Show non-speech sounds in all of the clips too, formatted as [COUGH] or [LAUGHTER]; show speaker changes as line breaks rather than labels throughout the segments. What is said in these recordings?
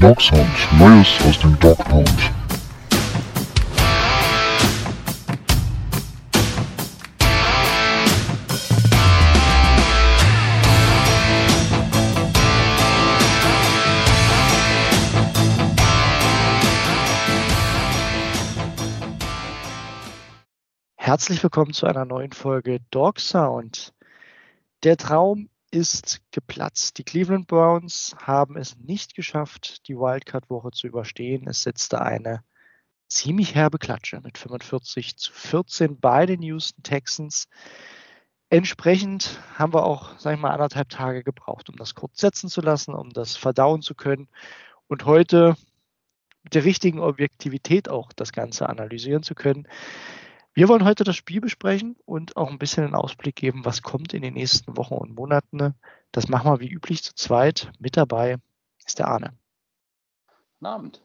Dog Neues aus dem Dog.
Herzlich willkommen zu einer neuen Folge Dog Sound. Der Traum ist geplatzt. Die Cleveland Browns haben es nicht geschafft, die Wildcard-Woche zu überstehen. Es setzte eine ziemlich herbe Klatsche mit 45 zu 14 bei den Houston Texans. Entsprechend haben wir auch, sag ich mal, anderthalb Tage gebraucht, um das kurz setzen zu lassen, um das verdauen zu können. Und heute mit der richtigen Objektivität auch das Ganze analysieren zu können. Wir wollen heute das Spiel besprechen und auch ein bisschen einen Ausblick geben, was kommt in den nächsten Wochen und Monaten. Das machen wir wie üblich zu zweit. Mit dabei ist der Arne.
Guten Abend.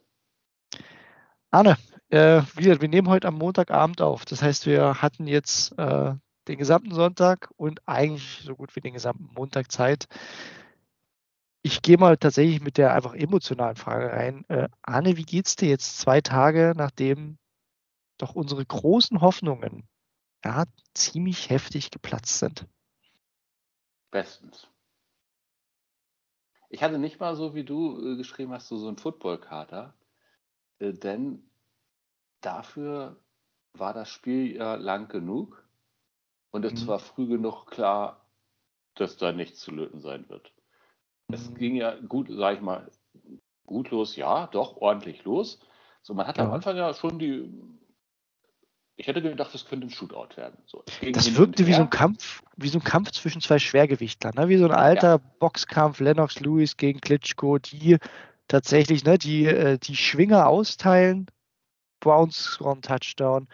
Arne, äh, wir, wir nehmen heute am Montagabend auf. Das heißt, wir hatten jetzt äh, den gesamten Sonntag und eigentlich so gut wie den gesamten Montag Zeit. Ich gehe mal tatsächlich mit der einfach emotionalen Frage rein. Äh, Arne, wie geht's dir jetzt zwei Tage, nachdem doch unsere großen Hoffnungen ja, ziemlich heftig geplatzt sind.
Bestens. Ich hatte nicht mal so, wie du äh, geschrieben hast, so, so einen Football-Kater, äh, denn dafür war das Spiel ja lang genug und es mhm. war früh genug klar, dass da nichts zu löten sein wird. Mhm. Es ging ja gut, sag ich mal, gut los, ja, doch ordentlich los. So, man hat ja. am Anfang ja schon die ich hätte gedacht, das könnte ein Shootout werden. So,
das wirkte wie so ein Kampf, wie so ein Kampf zwischen zwei Schwergewichtlern, ne? wie so ein alter ja. Boxkampf Lennox Lewis gegen Klitschko, die tatsächlich ne, die, äh, die Schwinger austeilen, Browns scoren Touchdown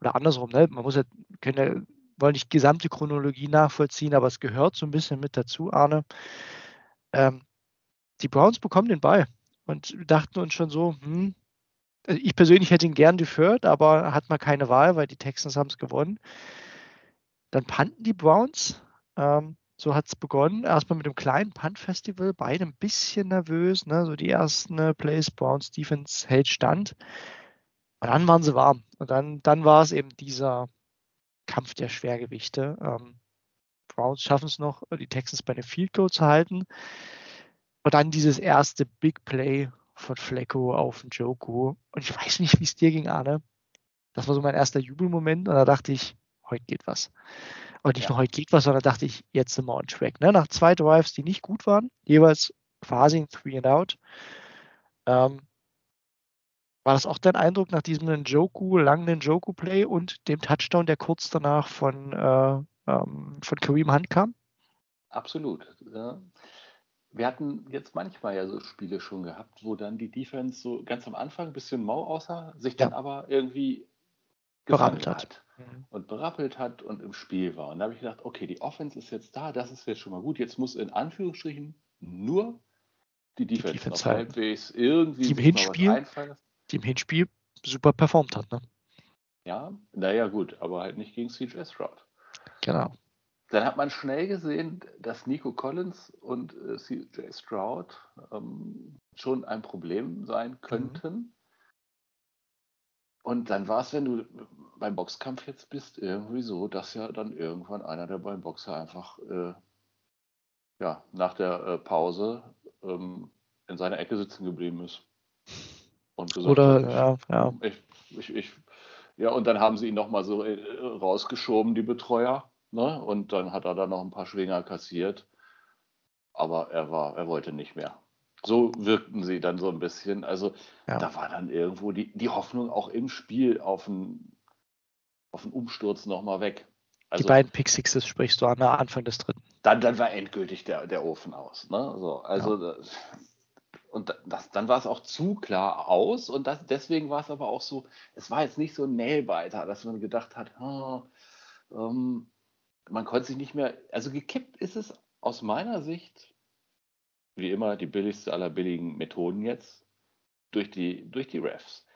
oder andersrum. Ne? Man muss ja, können ja, wollen nicht gesamte Chronologie nachvollziehen, aber es gehört so ein bisschen mit dazu, Arne. Ähm, die Browns bekommen den Ball und dachten uns schon so, hm, ich persönlich hätte ihn gern deferred, aber hat man keine Wahl, weil die Texans haben es gewonnen. Dann panten die Browns. Ähm, so hat es begonnen. Erstmal mit einem kleinen Punt-Festival, beide ein bisschen nervös. Ne? So die ersten Plays, Browns Defense hält stand. Und dann waren sie warm. Und dann, dann war es eben dieser Kampf der Schwergewichte. Ähm, Browns schaffen es noch, die Texans bei einem Field Goal zu halten. Und dann dieses erste Big Play von Flecko auf Joku. Und ich weiß nicht, wie es dir ging, Arne. Das war so mein erster Jubelmoment und da dachte ich, heute geht was. Und nicht ja. nur heute geht was, sondern dachte ich, jetzt sind wir on track. Ne? Nach zwei Drives, die nicht gut waren, jeweils quasi ein Three and Out. Ähm, war das auch dein Eindruck nach diesem Njoku, langen Njoku-Play und dem Touchdown, der kurz danach von, äh, ähm, von Kareem Hunt kam?
Absolut. Ja wir hatten jetzt manchmal ja so Spiele schon gehabt, wo dann die Defense so ganz am Anfang ein bisschen mau aussah, sich dann aber irgendwie
berappelt hat. hat.
Und berappelt hat und im Spiel war. Und da habe ich gedacht, okay, die Offense ist jetzt da, das ist jetzt schon mal gut. Jetzt muss in Anführungsstrichen nur die Defense, die Defense halbwegs irgendwie
die im Hinspiel, die im Hinspiel super performt hat. Ne?
Ja, naja, gut, aber halt nicht gegen CJ Stroud.
Genau.
Dann hat man schnell gesehen, dass Nico Collins und äh, CJ Stroud ähm, schon ein Problem sein mhm. könnten. Mhm. Und dann war es, wenn du beim Boxkampf jetzt bist, irgendwie so, dass ja dann irgendwann einer der beiden Boxer einfach äh, ja, nach der äh, Pause ähm, in seiner Ecke sitzen geblieben ist.
Und gesagt Oder, ja, ja.
Ich, ich, ich, ja, und dann haben sie ihn nochmal so äh, rausgeschoben, die Betreuer. Ne? Und dann hat er da noch ein paar Schwinger kassiert. Aber er war, er wollte nicht mehr. So wirkten sie dann so ein bisschen. Also ja. da war dann irgendwo die, die Hoffnung auch im Spiel auf einen, auf einen Umsturz nochmal weg.
Also, die beiden Pick Sixes sprichst du an der Anfang des dritten.
Dann, dann war endgültig der, der Ofen aus. Ne? So, also ja. das, und das, dann war es auch zu klar aus und das, deswegen war es aber auch so, es war jetzt nicht so ein Nailbiter, dass man gedacht hat, oh, ähm, man konnte sich nicht mehr, also gekippt ist es aus meiner Sicht, wie immer, die billigste aller billigen Methoden jetzt, durch die, durch die Refs.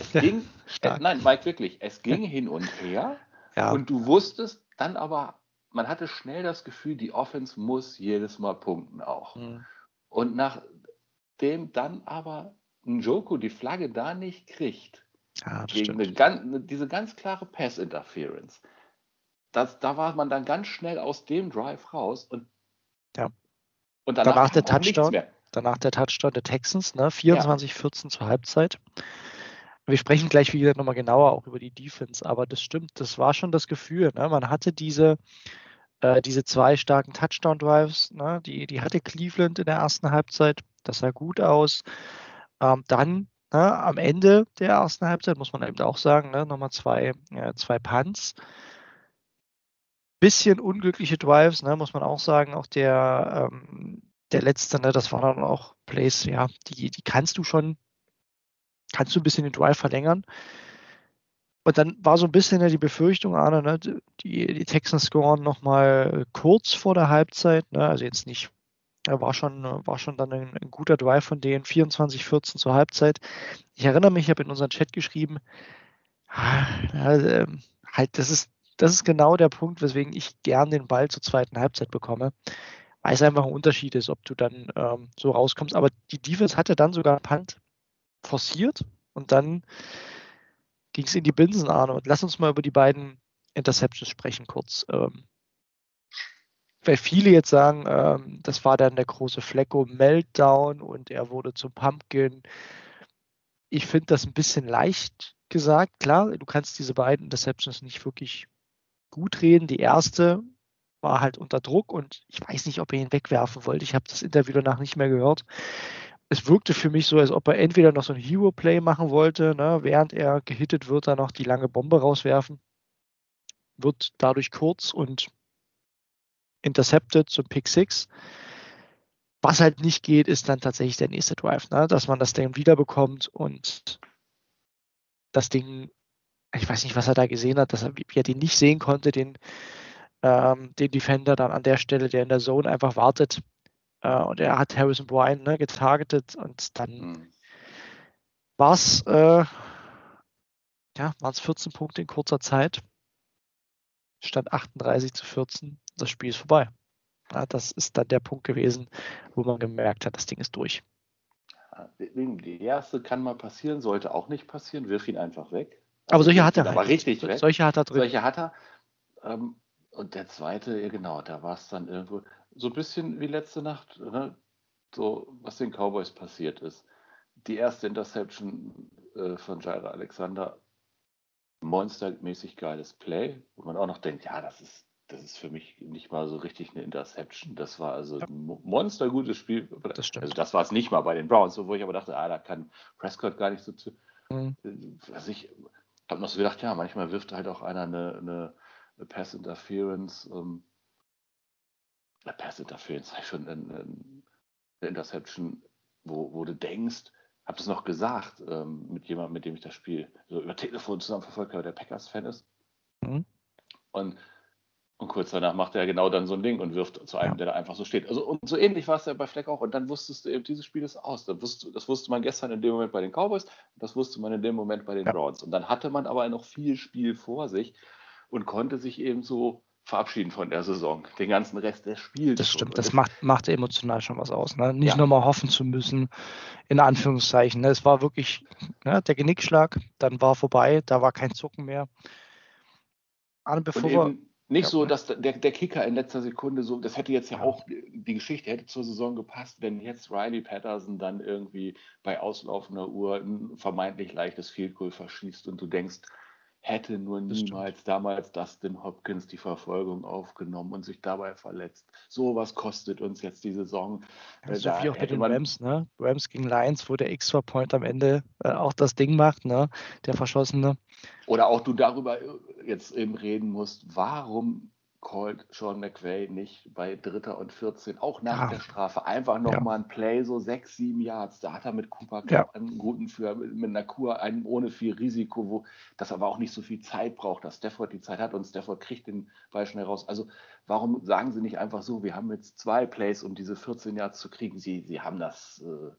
Es [LAUGHS] ging, äh, nein, Mike, wirklich, es ging hin und her [LAUGHS] ja. und du wusstest dann aber, man hatte schnell das Gefühl, die Offense muss jedes Mal punkten auch. Mhm. Und nach dem dann aber Njoku die Flagge da nicht kriegt,
Ja,
gegen eine, diese ganz klare Pass-Interference, das, da war man dann ganz schnell aus dem Drive raus und,
Ja.
und
Danach der
auch nichts
Touchdown. Danach der Touchdown der Texans, ne? 24-14 zur Halbzeit. Wir sprechen gleich, wie gesagt, nochmal genauer auch über die Defense, aber das stimmt, das war schon das Gefühl. Ne? Man hatte diese, äh, diese zwei starken Touchdown-Drives, ne? die, die hatte Cleveland in der ersten Halbzeit. Das sah gut aus. Ähm, dann ne, am Ende der ersten Halbzeit, muss man eben auch sagen, ne? nochmal zwei, äh, zwei Punts. Bisschen unglückliche Drives, ne? muss man auch sagen. Auch der, ähm, der letzte, ne? das waren dann auch Plays, ja, die, die kannst du schon kannst du ein bisschen den Drive verlängern. Und dann war so ein bisschen ja die Befürchtung, Arne, ne, die, die Texans scoren nochmal kurz vor der Halbzeit, ne, also jetzt nicht, war schon, war schon dann ein, ein guter Drive von denen, 24-14 zur Halbzeit. Ich erinnere mich, ich habe in unseren Chat geschrieben, ah, ja, ähm, halt, das ist, das ist genau der Punkt, weswegen ich gern den Ball zur zweiten Halbzeit bekomme, weil es einfach ein Unterschied ist, ob du dann ähm, so rauskommst. Aber die Defense hatte dann sogar Punt forciert und dann ging es in die Binsen, Arne. Und lass uns mal über die beiden Interceptions sprechen, kurz. Ähm, weil viele jetzt sagen, ähm, das war dann der große Flecko-Meltdown und er wurde zum Pumpkin. Ich finde das ein bisschen leicht gesagt. Klar, du kannst diese beiden Interceptions nicht wirklich gut reden. Die erste war halt unter Druck und ich weiß nicht, ob er ihn wegwerfen wollte. Ich habe das Interview danach nicht mehr gehört es wirkte für mich so, als ob er entweder noch so ein Hero-Play machen wollte, ne, während er gehittet wird, dann noch die lange Bombe rauswerfen. Wird dadurch kurz und intercepted zum Pick 6. Was halt nicht geht, ist dann tatsächlich der nächste Drive, ne, dass man das Ding wiederbekommt und das Ding, ich weiß nicht, was er da gesehen hat, dass er, wie er den nicht sehen konnte, den, ähm, den Defender dann an der Stelle, der in der Zone einfach wartet, äh, und er hat Harrison Bryant ne, getargetet und dann
Hm.
war es äh, ja, waren es 14 Punkte in kurzer Zeit. Stand 38 zu 14. Das Spiel ist vorbei. Ja, das ist dann der Punkt gewesen, wo man gemerkt hat, das Ding ist durch.
Die erste kann mal passieren, sollte auch nicht passieren, wirf ihn einfach weg.
Aber solche hat er
ihn Aber
halt.
richtig
So-
weg.
Solche hat er drin.
Solche hat er. Ähm, und der zweite, ja genau, da war es dann irgendwo so ein bisschen wie letzte Nacht, ne? so was den Cowboys passiert ist. Die erste Interception äh, von Jaira Alexander, monstermäßig geiles Play, wo man auch noch denkt, ja, das ist, das ist für mich nicht mal so richtig eine Interception. Das war also
Ja.
ein mo- monstergutes Spiel.
Das stimmt.
Also das war es nicht mal bei den Browns, wo ich aber dachte, ah, da kann Prescott gar nicht so zu.
Mhm.
Also ich habe noch so gedacht, ja, manchmal wirft halt auch einer eine, eine, eine Pass Interference, ähm, eine Pass Interference, sag ich schon, eine, eine Interception, wo, wo du denkst, habe das noch gesagt ähm, mit jemandem, mit dem ich das Spiel so über Telefon zusammen verfolgt habe, der Packers-Fan ist.
Mhm.
Und, und kurz danach macht er genau dann so ein Ding und wirft zu einem,
Ja.
der da einfach so steht. Also und so ähnlich war es ja bei Fleck auch. Und dann wusstest du eben, dieses Spiel ist aus. Das wusste, das wusste man gestern in dem Moment bei den Cowboys, das wusste man in dem Moment bei den
Ja.
Browns. Und dann hatte man aber noch viel Spiel vor sich und konnte sich eben so verabschieden von der Saison, den ganzen Rest des Spiels.
Das stimmt, das macht, macht emotional schon was aus. Ne? Nicht
Ja.
nur mal hoffen zu müssen, in Anführungszeichen. Ne? Es war wirklich ne, der Genickschlag, dann war vorbei, da war kein Zucken mehr. Arne, bevor wir.
Nicht
Ja.
so, dass der, der Kicker in letzter Sekunde so, das hätte jetzt ja auch, die Geschichte hätte zur Saison gepasst, wenn jetzt Riley Patterson dann irgendwie bei auslaufender Uhr ein vermeintlich leichtes Field Goal verschießt und du denkst, hätte nur niemals damals Dustin Hopkins die Verfolgung aufgenommen und sich dabei verletzt. Sowas kostet uns jetzt die Saison.
Ja,
Äh,
so wie auch bei den Rams, ne? Rams gegen Lions, wo der Extra Point am Ende äh, auch das Ding macht, ne? Der Verschossene.
Oder auch du darüber jetzt eben reden musst, warum callt Sean McVay nicht bei Dritter und 14, auch nach
Ja.
der Strafe, einfach nochmal ein Play, so sechs, sieben Yards. Da hat er mit Cooper
Ja.
einen guten für, mit einer Kur, einen ohne viel Risiko, wo das aber auch nicht so viel Zeit braucht, dass Stafford die Zeit hat und Stafford kriegt den Ball schnell raus. Also warum sagen sie nicht einfach so, wir haben jetzt zwei Plays, um diese 14 Yards zu kriegen. Sie, sie haben das, äh,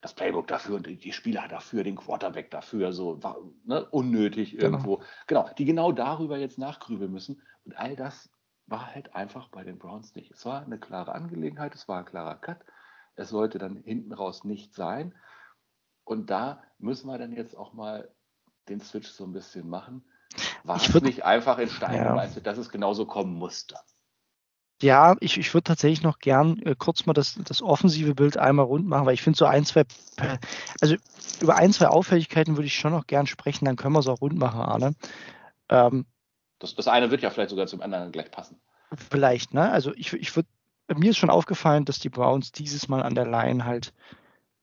das Playbook dafür und die Spieler dafür, den Quarterback dafür, so ne, unnötig
Genau.
irgendwo. Genau, die genau darüber jetzt nachgrübeln müssen. Und all das war halt einfach bei den Browns nicht. Es war eine klare Angelegenheit, es war ein klarer Cut. es sollte dann hinten raus nicht sein. Und da müssen wir dann jetzt auch mal den Switch so ein bisschen machen. War es nicht einfach in Stein ja. dass es genauso kommen musste?
Ja, ich, ich würde tatsächlich noch gern äh, kurz mal das, das offensive Bild einmal rund machen, weil ich finde so ein, zwei, also über ein, zwei Auffälligkeiten würde ich schon noch gern sprechen, dann können wir es auch rund machen, Arne.
Ähm, das, das eine wird ja vielleicht sogar zum anderen gleich passen.
Vielleicht, ne? Also ich, ich würde, mir ist schon aufgefallen, dass die Browns dieses Mal an der Line halt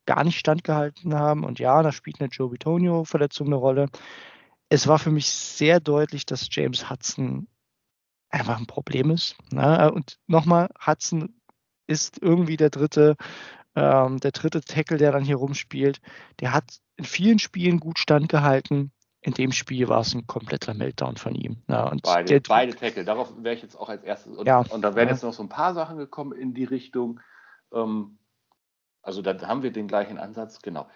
gar nicht standgehalten haben. Und ja, da spielt eine Joe Bitonio-Verletzung eine Rolle. Es war für mich sehr deutlich, dass James Hudson einfach ein Problem ist. Ne? Und nochmal, Hudson ist irgendwie der dritte, ähm, der dritte Tackle, der dann hier rumspielt. Der hat in vielen Spielen gut standgehalten. In dem Spiel war es ein kompletter Meltdown von ihm.
Ja, beide, beide Tackle, darauf wäre ich jetzt auch als erstes. Und, ja, und da wären ja. jetzt noch so ein paar Sachen gekommen in die Richtung. Ähm, also da haben wir den gleichen Ansatz, genau.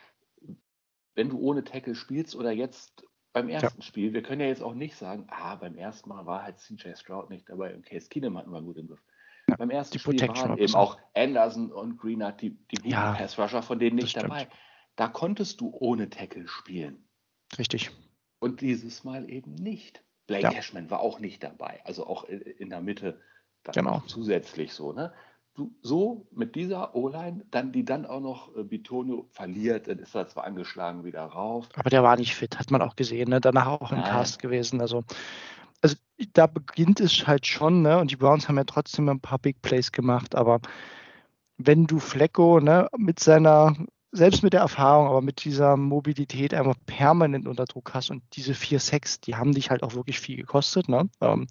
Wenn du ohne Tackle spielst oder jetzt beim ersten. Spiel, wir können ja jetzt auch nicht sagen, ah, beim ersten Mal war halt CJ Stroud nicht dabei und Case Keenum hatten wir gut im Griff. Beim ersten Spiel Protection waren eben auch Anderson und Greenard, die, die guten ja, Pass-Rusher, von denen nicht dabei. Da konntest du ohne Tackle spielen.
Richtig.
Und dieses Mal eben nicht. Blake ja. Cashman war auch nicht dabei, also auch in der Mitte
genau.
zusätzlich so. Ne? so mit dieser O-Line, dann, die dann auch noch äh, Bitonio verliert, dann ist er zwar angeschlagen wieder rauf.
Aber der war nicht fit, hat man auch gesehen, ne? danach auch im Nein. Cast gewesen. Also, also da beginnt es halt schon, ne? Und die Browns haben ja trotzdem ein paar Big Plays gemacht, aber wenn du Flecko ne, mit seiner, selbst mit der Erfahrung, aber mit dieser Mobilität einfach permanent unter Druck hast und diese vier Sex, die haben dich halt auch wirklich viel gekostet. Ne? Ähm,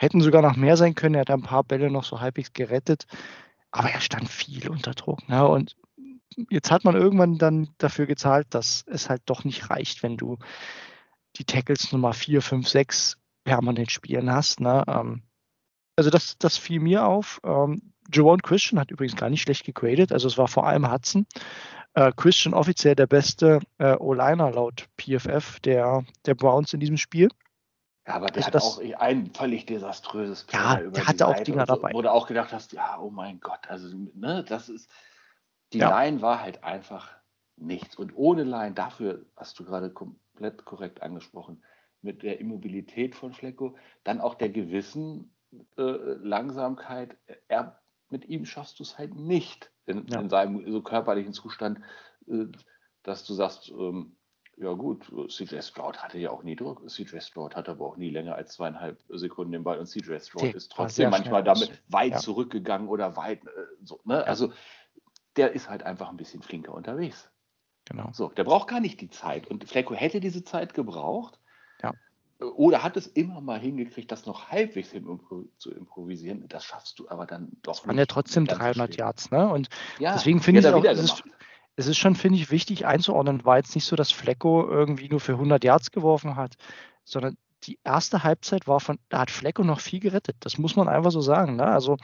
Hätten sogar noch mehr sein können. Er hat ein paar Bälle noch so halbwegs gerettet. Aber er stand viel unter Druck. Ne? Und jetzt hat man irgendwann dann dafür gezahlt, dass es halt doch nicht reicht, wenn du die Tackles Nummer 4, 5, 6 permanent spielen hast. Ne? Ähm, also das, das fiel mir auf. Ähm, Jerome Christian hat übrigens gar nicht schlecht gegradet. Also es war vor allem Hudson. Äh, Christian offiziell der beste äh, O-Liner laut PFF der, der Browns in diesem Spiel.
Ja, aber der also hat das, auch ein völlig desaströses
Play Ja, der hatte auch Dinger so, dabei.
Wo du auch gedacht hast, ja, oh mein Gott, also, ne, das ist, die ja. Line war halt einfach nichts. Und ohne Line, dafür hast du gerade komplett korrekt angesprochen, mit der Immobilität von Flecko, dann auch der gewissen äh, Langsamkeit. Er, mit ihm schaffst du es halt nicht in, ja. in, seinem so körperlichen Zustand, äh, dass du sagst, ähm, ja gut, CJ Stroud hatte ja auch nie Druck. CJ Stroud hatte aber auch nie länger als zweieinhalb Sekunden den Ball und CJ Stroud ist trotzdem manchmal damit weit ja. zurückgegangen oder weit äh, so. Ne? Ja. Also der ist halt einfach ein bisschen flinker unterwegs.
Genau.
So, der braucht gar nicht die Zeit. Und Flecko hätte diese Zeit gebraucht. Oder hat es immer mal hingekriegt, das noch halbwegs hin zu improvisieren. Das schaffst du aber dann doch das
waren ja trotzdem 300 Yards, ne? Und ja, deswegen finde ich es auch, ist, es ist schon, finde ich, wichtig einzuordnen, war jetzt nicht so, dass Flecko irgendwie nur für 100 Yards geworfen hat, sondern die erste Halbzeit war von, da hat Flecko noch viel gerettet. Das muss man einfach so sagen. Ne? Also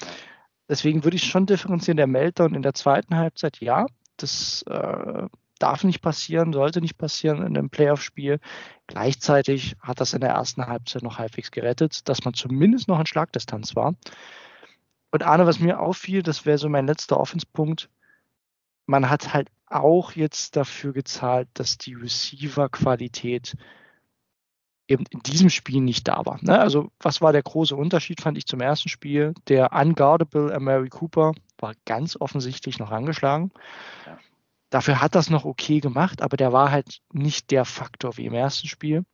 deswegen würde ich schon differenzieren, der Meltdown in der zweiten Halbzeit, ja, das äh, darf nicht passieren, sollte nicht passieren in einem Playoff-Spiel. Gleichzeitig hat das in der ersten Halbzeit noch halbwegs gerettet, dass man zumindest noch in Schlagdistanz war. Und Arne, was mir auffiel, das wäre so mein letzter Offenspunkt, man hat halt auch jetzt dafür gezahlt, dass die Receiver-Qualität eben in diesem Spiel nicht da war. Ne? Also was war der große Unterschied, fand ich zum ersten Spiel? Der unguardable Amari Cooper war ganz offensichtlich noch angeschlagen. Ja. Dafür hat das noch okay gemacht, aber der war halt nicht der Faktor wie im ersten Spiel.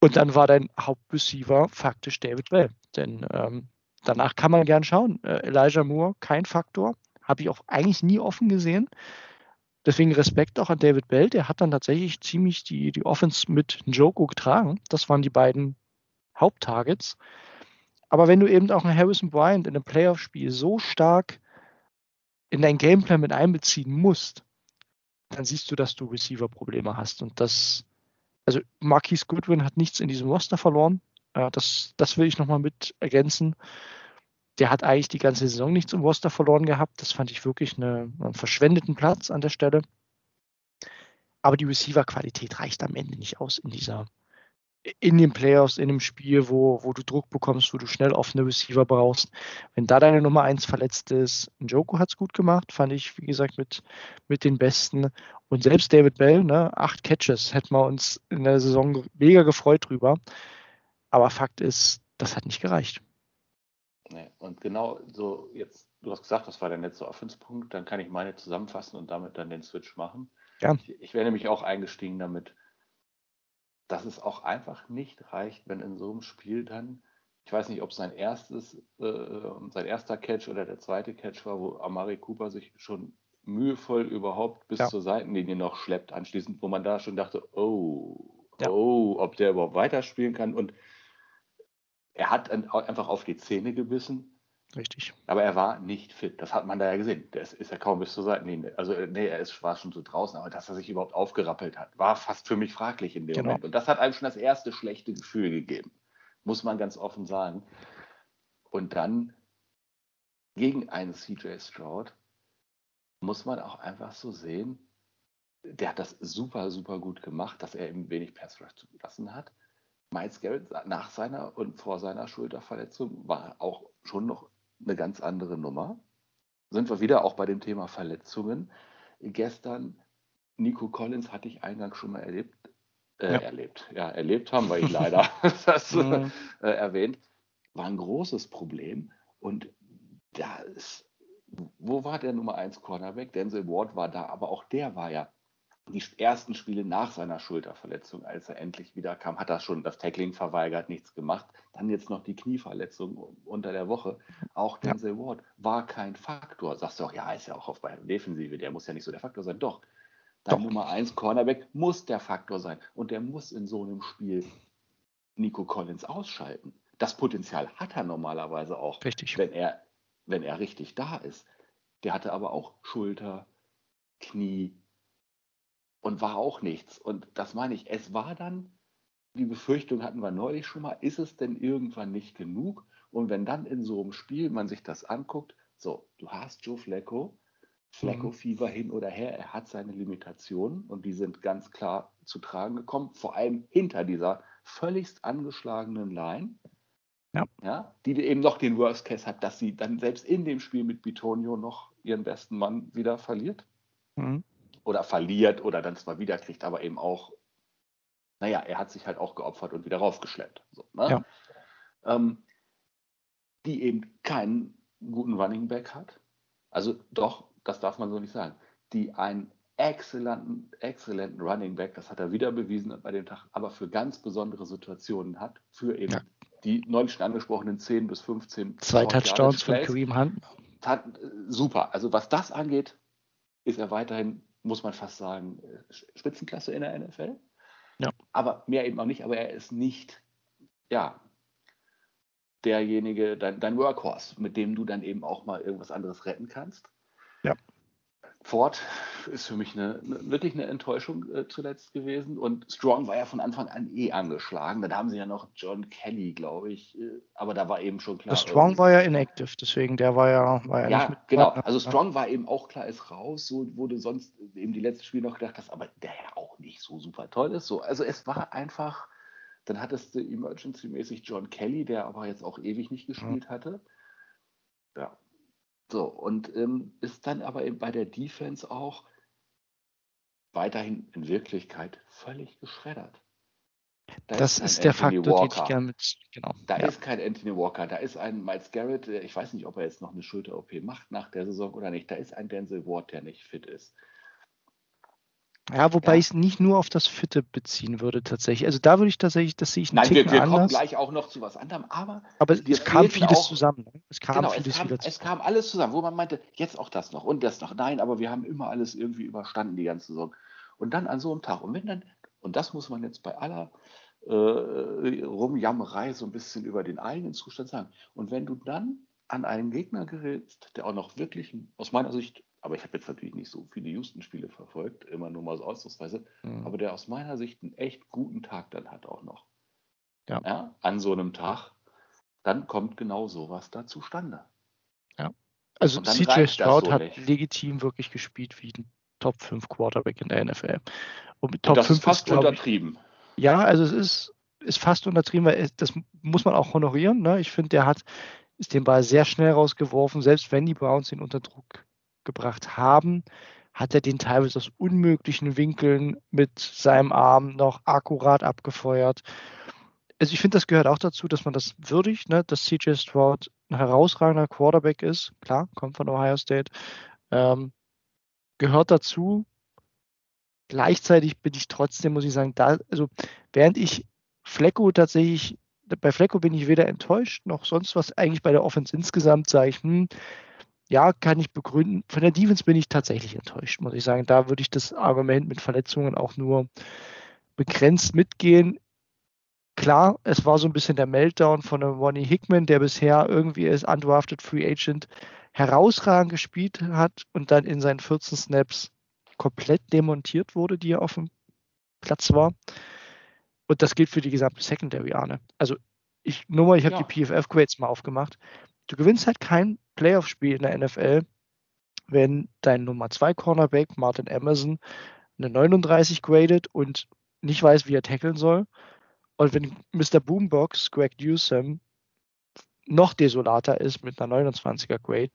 Und dann war dein Hauptreceiver faktisch David Bell. Denn ähm, danach kann man gern schauen. Äh, Elijah Moore, kein Faktor. Habe ich auch eigentlich nie offen gesehen. Deswegen Respekt auch an David Bell. Der hat dann tatsächlich ziemlich die, die Offense mit Njoko getragen. Das waren die beiden Haupttargets. Aber wenn du eben auch einen Harrison Bryant in einem Playoff-Spiel so stark in dein Gameplan mit einbeziehen musst, dann siehst du, dass du Receiver-Probleme hast. Und das, also Marquise Goodwin hat nichts in diesem Roster verloren. Das, das will ich nochmal mit ergänzen der hat eigentlich die ganze Saison nichts im Roster verloren gehabt. Das fand ich wirklich eine, einen verschwendeten Platz an der Stelle. Aber die Receiver-Qualität reicht am Ende nicht aus in dieser, in den Playoffs, in einem Spiel, wo, wo du Druck bekommst, wo du schnell offene Receiver brauchst. Wenn da deine Nummer 1 verletzt ist, Joko hat es gut gemacht, fand ich, wie gesagt, mit, mit den Besten. Und selbst David Bell, ne, acht Catches, hätten wir uns in der Saison mega gefreut drüber. Aber Fakt ist, das hat nicht gereicht.
Nee, und genau so, jetzt, du hast gesagt, das war der letzte Offenspunkt, dann kann ich meine zusammenfassen und damit dann den Switch machen.
Ja.
Ich, ich wäre nämlich auch eingestiegen damit, dass es auch einfach nicht reicht, wenn in so einem Spiel dann, ich weiß nicht, ob sein erstes, äh, sein erster Catch oder der zweite Catch war, wo Amari Cooper sich schon mühevoll überhaupt bis
ja.
zur Seitenlinie noch schleppt, anschließend, wo man da schon dachte, oh,
ja.
oh, ob der überhaupt weiterspielen kann. Und er hat einfach auf die Zähne gebissen.
Richtig.
Aber er war nicht fit. Das hat man da ja gesehen. Der ist, ist ja kaum bis zur Seitenlinie. Also, nee, er ist, war schon so draußen, aber dass er sich überhaupt aufgerappelt hat, war fast für mich fraglich in dem
genau.
Moment. Und das hat einem schon das erste schlechte Gefühl gegeben. Muss man ganz offen sagen. Und dann gegen einen CJ Stroud muss man auch einfach so sehen, der hat das super, super gut gemacht, dass er ihm wenig Pass Rush zugelassen hat. Miles Garrett nach seiner und vor seiner Schulterverletzung war auch schon noch eine ganz andere Nummer. Sind wir wieder auch bei dem Thema Verletzungen. Gestern, Nico Collins hatte ich eingangs schon mal erlebt. Äh, ja. Erlebt, ja, erlebt haben wir ihn [LAUGHS] leider, [LAUGHS] das mhm. äh, erwähnt. War ein großes Problem. Und da ist, wo war der Nummer 1 Cornerback? Denzel Ward war da, aber auch der war ja die ersten Spiele nach seiner Schulterverletzung, als er endlich wieder kam, hat er schon das Tackling verweigert, nichts gemacht. Dann jetzt noch die Knieverletzung unter der Woche. Auch Denzel ja. Ward war kein Faktor. Sagst du auch, ja, ist ja auch auf bei Defensive, der muss ja nicht so der Faktor sein. Doch, dein Doch. Nummer 1 Cornerback muss der Faktor sein. Und der muss in so einem Spiel Nico Collins ausschalten. Das Potenzial hat er normalerweise auch,
richtig.
wenn er, wenn er richtig da ist. Der hatte aber auch Schulter, Knie, und war auch nichts. Und das meine ich, es war dann, die Befürchtung hatten wir neulich schon mal, ist es denn irgendwann nicht genug? Und wenn dann in so einem Spiel man sich das anguckt, so, du hast Joe Flecko, Flecko-Fieber mhm. hin oder her, er hat seine Limitationen und die sind ganz klar zu tragen gekommen, vor allem hinter dieser völligst angeschlagenen Line.
Ja.
ja. die eben noch den Worst Case hat, dass sie dann selbst in dem Spiel mit Bitonio noch ihren besten Mann wieder verliert. Mhm oder verliert oder dann zwar wiederkriegt, aber eben auch, naja, er hat sich halt auch geopfert und wieder raufgeschleppt. So, ne?
ja.
ähm, die eben keinen guten Running Back hat. Also doch, das darf man so nicht sagen. Die einen exzellenten, exzellenten Running Back, das hat er wieder bewiesen bei dem Tag, aber für ganz besondere Situationen hat, für eben ja. die neulich schon angesprochenen 10 bis 15
Zwei Touchdowns von Kareem Hunt.
Hat, äh, super. Also was das angeht, ist er weiterhin muss man fast sagen, Spitzenklasse in der NFL.
Ja.
Aber mehr eben auch nicht, aber er ist nicht, ja, derjenige, dein, dein Workhorse, mit dem du dann eben auch mal irgendwas anderes retten kannst.
Ja.
Ford ist für mich eine, eine wirklich eine Enttäuschung äh, zuletzt gewesen. Und Strong war ja von Anfang an eh angeschlagen. Dann haben sie ja noch John Kelly, glaube ich. Äh, aber da war eben schon klar.
Strong war ja inactive, deswegen der war ja, war ja,
ja
nicht mit.
genau. Also Strong war eben auch klar, ist raus. So wurde sonst eben die letzten Spiele noch gedacht hast, aber der ja auch nicht so super toll ist. So, also es war einfach. Dann hattest du emergency-mäßig John Kelly, der aber jetzt auch ewig nicht gespielt mhm. hatte. Ja, so, und ähm, ist dann aber eben bei der Defense auch weiterhin in Wirklichkeit völlig geschreddert.
Da das ist, ist der Anthony Faktor, Walker. den ich gerne mit.
Genau. Da ja. ist kein Anthony Walker, da ist ein Miles Garrett, ich weiß nicht, ob er jetzt noch eine Schulter-OP macht nach der Saison oder nicht. Da ist ein Denzel Ward, der nicht fit ist.
Ja, wobei ja. ich es nicht nur auf das Fitte beziehen würde tatsächlich. Also da würde ich tatsächlich, das sehe ich
Nein, wir, wir kommen gleich auch noch zu was anderem, aber,
aber es kam vieles auch, zusammen. Ne?
Es kam genau, vieles es kam, es kam alles zusammen, wo man meinte, jetzt auch das noch und das noch. Nein, aber wir haben immer alles irgendwie überstanden die ganze Saison. Und dann an so einem Tag und wenn dann und das muss man jetzt bei aller äh, Rumjammerei so ein bisschen über den eigenen Zustand sagen. Und wenn du dann an einen Gegner gerätst, der auch noch wirklich aus meiner Sicht aber ich habe jetzt natürlich nicht so viele Houston-Spiele verfolgt, immer nur mal so ausdrucksweise, mhm. aber der aus meiner Sicht einen echt guten Tag dann hat auch noch.
Ja.
ja. An so einem Tag, dann kommt genau sowas da zustande.
Ja. Also CJ Stroud so hat nicht. legitim wirklich gespielt wie ein Top 5 Quarterback in der NFL.
Und mit Top Und das 5 ist fast ist, untertrieben.
Ich, ja, also es ist ist fast untertrieben, weil das muss man auch honorieren. Ne? Ich finde, der hat ist den Ball sehr schnell rausgeworfen. Selbst wenn die Browns ihn unter Druck gebracht haben, hat er den teilweise aus unmöglichen Winkeln mit seinem Arm noch akkurat abgefeuert. Also ich finde, das gehört auch dazu, dass man das würdigt, ne? dass CJ Stroud ein herausragender Quarterback ist. Klar, kommt von Ohio State. Ähm, gehört dazu. Gleichzeitig bin ich trotzdem, muss ich sagen, da, also während ich Flecko tatsächlich, bei Flecko bin ich weder enttäuscht noch sonst was. Eigentlich bei der Offense insgesamt sage ich, hm, ja, kann ich begründen. Von der Defense bin ich tatsächlich enttäuscht, muss ich sagen. Da würde ich das Argument mit Verletzungen auch nur begrenzt mitgehen. Klar, es war so ein bisschen der Meltdown von Ronnie Hickman, der bisher irgendwie als undrafted Free Agent herausragend gespielt hat und dann in seinen 14 Snaps komplett demontiert wurde, die er auf dem Platz war. Und das gilt für die gesamte Secondary, Arne. Also ich nur mal, ich habe ja. die PFF-Grades mal aufgemacht. Du gewinnst halt kein Playoff-Spiel in der NFL, wenn dein Nummer 2 Cornerback Martin Emerson eine 39 gradet und nicht weiß, wie er tackeln soll. Und wenn Mr. Boombox Greg Newsom noch desolater ist mit einer 29er Grade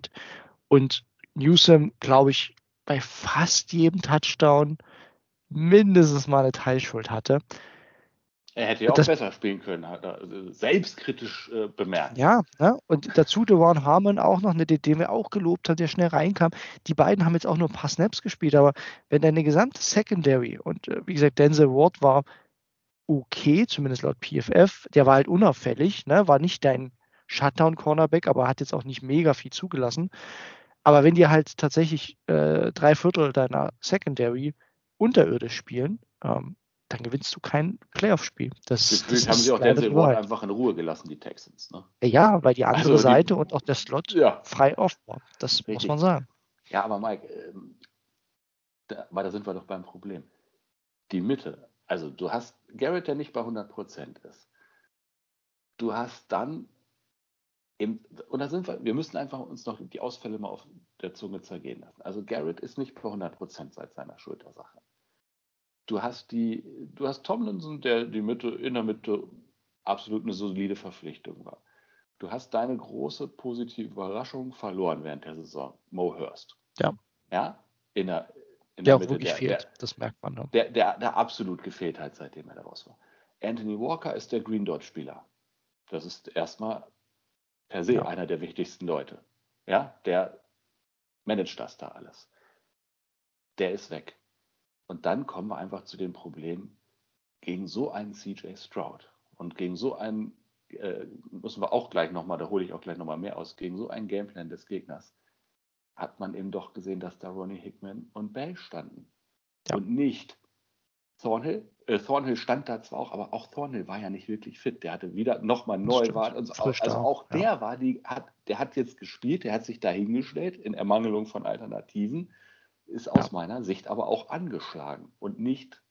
und Newsom, glaube ich, bei fast jedem Touchdown mindestens mal eine Teilschuld hatte.
Er hätte ja auch das, besser spielen können, hat er also selbstkritisch äh, bemerkt.
Ja, ne? und dazu Dewan Harmon auch noch, ne, den wir auch gelobt haben, der schnell reinkam. Die beiden haben jetzt auch nur ein paar Snaps gespielt, aber wenn deine gesamte Secondary und äh, wie gesagt, Denzel Ward war okay, zumindest laut PFF, der war halt unauffällig, ne? war nicht dein Shutdown-Cornerback, aber hat jetzt auch nicht mega viel zugelassen. Aber wenn die halt tatsächlich äh, drei Viertel deiner Secondary unterirdisch spielen, ähm, dann gewinnst du kein Playoff-Spiel. Das,
das haben sie auch Denzel Ward einfach in Ruhe gelassen, die Texans. Ne?
Ja, weil die andere also die, Seite und auch der Slot ja. frei war. Das Richtig. muss man sagen.
Ja, aber Mike, ähm, da, weil da sind wir doch beim Problem. Die Mitte, also du hast Garrett, der nicht bei 100% ist. Du hast dann Eben, und da sind wir, wir müssen einfach uns noch die Ausfälle mal auf der Zunge zergehen lassen. Also Garrett ist nicht bei 100% seit seiner Schultersache. Du hast die, du hast Tomlinson, der die Mitte, in der Mitte absolut eine solide Verpflichtung war. Du hast deine große positive Überraschung verloren während der Saison, Mo Hurst.
Ja.
Ja, in der, in
der, der Mitte. wirklich der, fehlt, der, das merkt man.
Ne? Der, der, der absolut gefehlt hat, seitdem er da raus war. Anthony Walker ist der Green Dot Spieler. Das ist erstmal per se ja. einer der wichtigsten Leute. Ja, der managt das da alles. Der ist weg. Und dann kommen wir einfach zu dem Problem, gegen so einen CJ Stroud und gegen so einen, äh, müssen wir auch gleich nochmal, da hole ich auch gleich nochmal mehr aus, gegen so einen Gameplan des Gegners hat man eben doch gesehen, dass da Ronnie Hickman und Bell standen. Ja. Und nicht Thornhill. Äh, Thornhill stand da zwar auch, aber auch Thornhill war ja nicht wirklich fit. Der hatte wieder nochmal Neuwahl und so. Also auch der ja. war die, hat, der hat jetzt gespielt, der hat sich da hingestellt in Ermangelung von Alternativen, ist aus ja. meiner Sicht aber auch angeschlagen und nicht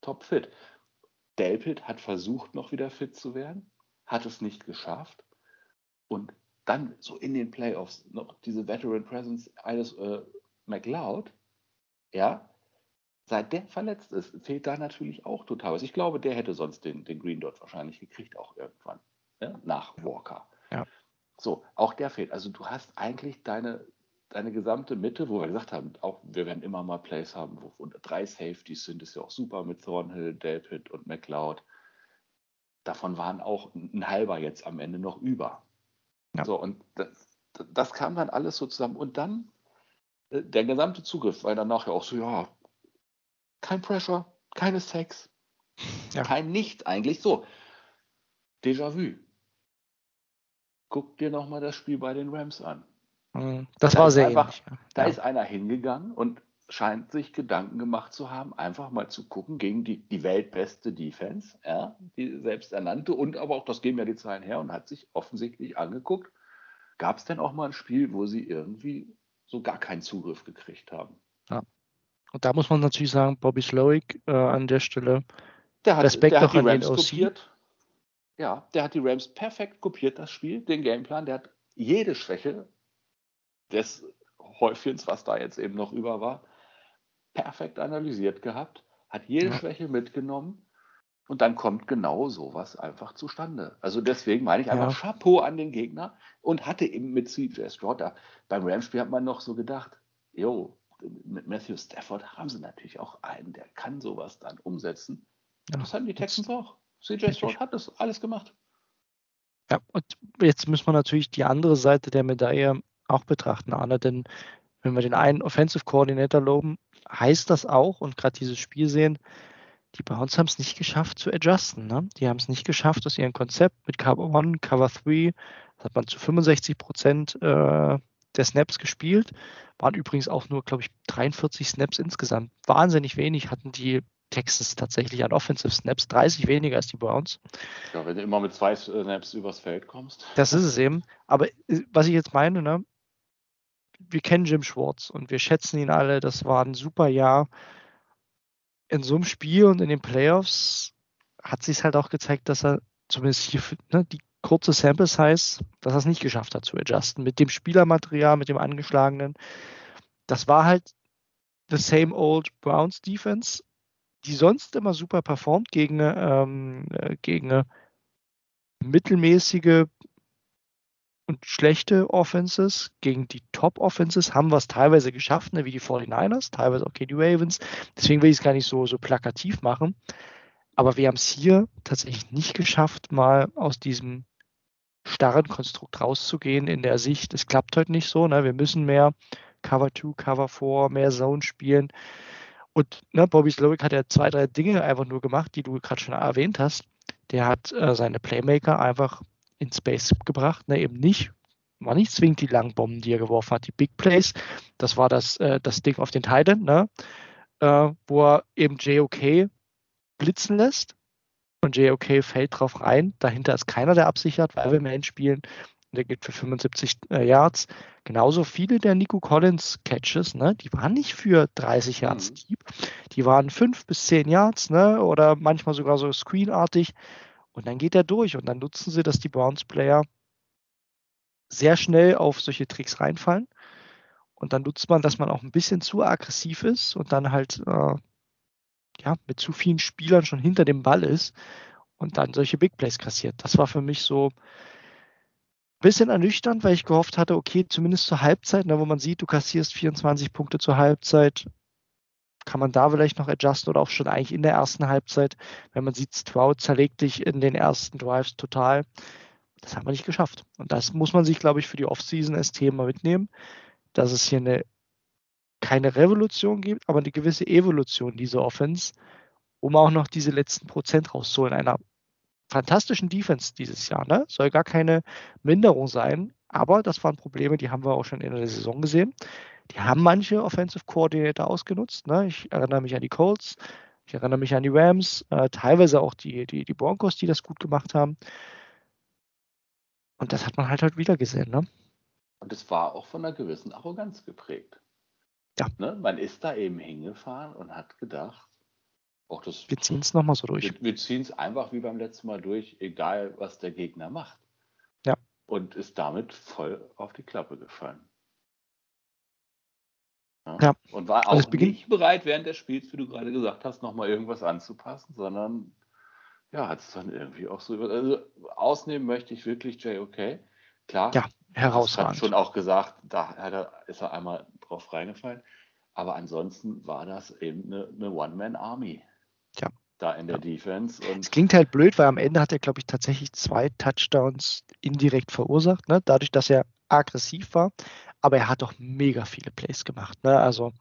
topfit. Delpit hat versucht, noch wieder fit zu werden, hat es nicht geschafft. Und dann so in den Playoffs noch diese Veteran Presence eines äh, McLeod, ja, Seit der verletzt ist, fehlt da natürlich auch total was. Ich glaube, der hätte sonst den, den Green Dot wahrscheinlich gekriegt, auch irgendwann, ja, ne, nach Walker.
Ja.
So, auch der fehlt. Also du hast eigentlich deine, deine gesamte Mitte, wo wir gesagt haben, auch wir werden immer mal Plays haben, wo, drei Safeties sind, ist ja auch super mit Thornhill, Delpit und McLeod. Davon waren auch ein halber jetzt am Ende noch über. Ja. So, und das, das kam dann alles so zusammen. Und dann äh, der gesamte Zugriff, weil dann nachher auch so, ja, kein Pressure, keine Sex, [LAUGHS] ja. kein Nichts eigentlich. So, Déjà-vu. Guck dir nochmal das Spiel bei den Rams an.
Mhm. Das da war sehr
einfach, ähnlich. Da ja. ist einer hingegangen und scheint sich Gedanken gemacht zu haben, einfach mal zu gucken gegen die, die weltbeste Defense, ja, die selbsternannte und aber auch, das geben ja die Zahlen her und hat sich offensichtlich angeguckt, gab es denn auch mal ein Spiel, wo sie irgendwie so gar keinen Zugriff gekriegt haben?
Ja. Und da muss man natürlich sagen, Bobby Slowick äh, an der Stelle.
Der hat, Respekt der hat die Rams kopiert. Ja, der hat die Rams perfekt kopiert, das Spiel, den Gameplan. Der hat jede Schwäche des Häufchens, was da jetzt eben noch über war, perfekt analysiert gehabt, hat jede ja. Schwäche mitgenommen Und dann kommt genau sowas einfach zustande. Also deswegen meine ich einfach ja. Chapeau an den Gegner und hatte eben mit CJ Stroud da. Beim Rams-Spiel hat man noch so gedacht, jo, mit Matthew Stafford haben sie natürlich auch einen, der kann sowas dann umsetzen. Ja. Das hatten die Texans auch. CJ Stroud hat das alles gemacht.
Ja, und jetzt müssen wir natürlich die andere Seite der Medaille auch betrachten, Arne, denn wenn wir den einen Offensive Coordinator loben, heißt das auch, und gerade dieses Spiel sehen, die Browns haben es nicht geschafft zu adjusten. Ne? Die haben es nicht geschafft, aus ihrem Konzept mit Cover 1, Cover 3, das hat man zu 65 Prozent äh, der Snaps gespielt. Waren übrigens auch nur, glaube ich, 43 Snaps insgesamt. Wahnsinnig wenig hatten die Texans tatsächlich an Offensive Snaps, 30 weniger als die Browns.
Ja, wenn du immer mit zwei Snaps übers Feld kommst.
Das ist es eben. Aber äh, was ich jetzt meine, ne, wir kennen Jim Schwartz und wir schätzen ihn alle. Das war ein super Jahr. In so einem Spiel und in den Playoffs hat sich halt auch gezeigt, dass er zumindest hier ne, die kurze Sample Size, dass er es nicht geschafft hat zu adjusten mit dem Spielermaterial, mit dem angeschlagenen. Das war halt the same old Browns Defense, die sonst immer super performt gegen, ähm, äh, gegen mittelmäßige und schlechte Offenses gegen die Top-Offenses haben wir es teilweise geschafft, ne, wie die 49ers, teilweise auch die Ravens. Deswegen will ich es gar nicht so, so plakativ machen. Aber wir haben es hier tatsächlich nicht geschafft, mal aus diesem starren Konstrukt rauszugehen in der Sicht, es klappt heute nicht so. Ne? Wir müssen mehr Cover 2, Cover 4, mehr Zone spielen. Und ne, Bobby Slowick hat ja zwei, drei Dinge einfach nur gemacht, die du gerade schon erwähnt hast. Der hat äh, seine Playmaker einfach in Space gebracht. Ne, eben nicht, war nicht zwingend die langen Bomben, die er geworfen hat, die Big Plays. Das war das, äh, das Ding auf den Titan, ne? Äh, wo er eben JOK blitzen lässt. Und JOK fällt drauf rein. Dahinter ist keiner, der absichert, weil wir Man spielen. Und der geht für 75 äh, Yards. Genauso viele der Nico Collins Catches, ne, die waren nicht für 30 Yards mhm. deep. Die waren 5 bis 10 Yards, ne, oder manchmal sogar so screenartig. Und dann geht er durch und dann nutzen sie, dass die Browns-Player sehr schnell auf solche Tricks reinfallen. Und dann nutzt man, dass man auch ein bisschen zu aggressiv ist und dann halt äh, ja, mit zu vielen Spielern schon hinter dem Ball ist und dann solche Big Plays kassiert. Das war für mich so ein bisschen ernüchternd, weil ich gehofft hatte, okay, zumindest zur Halbzeit, ne, wo man sieht, du kassierst 24 Punkte zur Halbzeit, kann man da vielleicht noch adjusten oder auch schon eigentlich in der ersten Halbzeit, wenn man sieht, Stroud zerlegt dich in den ersten Drives total. Das haben wir nicht geschafft. Und das muss man sich, glaube ich, für die Offseason als Thema mitnehmen, dass es hier eine keine Revolution gibt, aber eine gewisse Evolution dieser Offense, um auch noch diese letzten Prozent rauszuholen. Einer fantastischen Defense dieses Jahr. Ne? Soll gar keine Minderung sein, aber das waren Probleme, die haben wir auch schon in der Saison gesehen. Die haben manche Offensive Coordinator ausgenutzt. Ne? Ich erinnere mich an die Colts, ich erinnere mich an die Rams, äh, teilweise auch die, die, die Broncos, die das gut gemacht haben. Und das hat man halt, halt wieder gesehen. Ne?
Und es war auch von einer gewissen Arroganz geprägt. Ja. Ne? Man ist da eben hingefahren und hat gedacht,
auch das, wir ziehen es nochmal so durch.
Wir, wir ziehen es einfach wie beim letzten Mal durch, egal was der Gegner macht.
Ja.
Und ist damit voll auf die Klappe gefallen.
Ja.
Und war auch nicht bereit, während des Spiels, wie du gerade gesagt hast, nochmal irgendwas anzupassen, sondern ja, hat es dann irgendwie auch so über. Also ausnehmen möchte ich wirklich JOK. Klar.
Ja, herausragend.
Hat schon auch gesagt, da er, ist er einmal drauf reingefallen. Aber ansonsten war das eben eine, eine One-Man-Army.
Ja.
Da in der ja. Defense.
Es klingt halt blöd, weil am Ende hat er, glaube ich, tatsächlich zwei Touchdowns indirekt verursacht, ne? dadurch, dass er aggressiv war aber er hat doch mega viele Plays gemacht. Ne? Also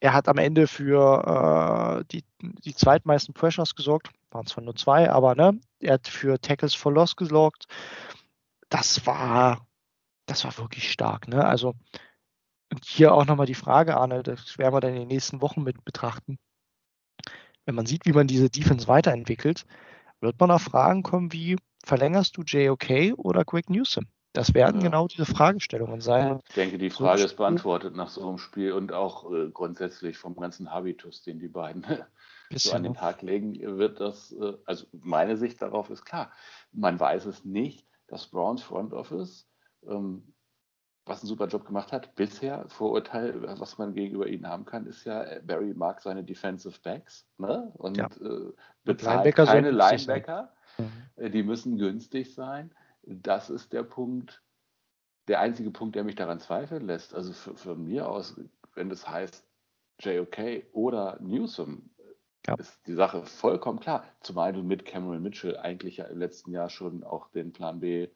er hat am Ende für äh, die, die zweitmeisten Pressures gesorgt, waren zwar nur zwei, aber ne, er hat für Tackles for Loss gesorgt. Das war, das war wirklich stark. Ne? Also hier auch nochmal die Frage, Arne, das werden wir dann in den nächsten Wochen mit betrachten. Wenn man sieht, wie man diese Defense weiterentwickelt, wird man auf Fragen kommen wie, verlängerst du JOK oder Greg Newsom? Das werden genau diese Fragestellungen sein.
Ich denke, die Frage so ist beantwortet nach so einem Spiel und auch äh, grundsätzlich vom ganzen Habitus, den die beiden [LAUGHS] so an den Tag legen, wird das, äh, also meine Sicht darauf ist klar. Man weiß es nicht. Das Browns Front Office ähm, was einen super Job gemacht hat. Bisher, Vorurteil, was man gegenüber ihnen haben kann, ist ja, Barry mag seine Defensive Backs ne? und
Ja.
äh, bezahlt
Linebacker
keine. Linebacker.
Mhm.
Äh, Die müssen günstig sein. Das ist der Punkt, der einzige Punkt, der mich daran zweifeln lässt. Also für, von mir aus, wenn das heißt JOK oder Newsom,
Ja.
ist die Sache vollkommen klar. Zumal du mit Cameron Mitchell eigentlich ja im letzten Jahr schon auch den Plan B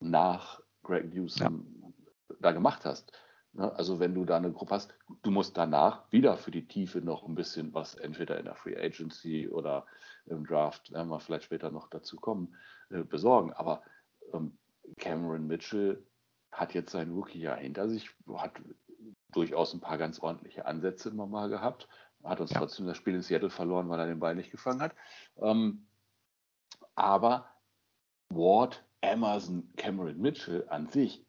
nach Greg Newsom da gemacht hast. Ne? Also wenn du da eine Gruppe hast, du musst danach wieder für die Tiefe noch ein bisschen was, entweder in der Free Agency oder im Draft, werden wir vielleicht später noch dazu kommen, äh, besorgen. Aber Cameron Mitchell hat jetzt sein Rookie-Jahr hinter sich, hat durchaus ein paar ganz ordentliche Ansätze immer mal gehabt, hat uns
Ja.
trotzdem das Spiel in Seattle verloren, weil er den Ball nicht gefangen hat. Ähm, aber Ward, Emerson, Cameron Mitchell an sich,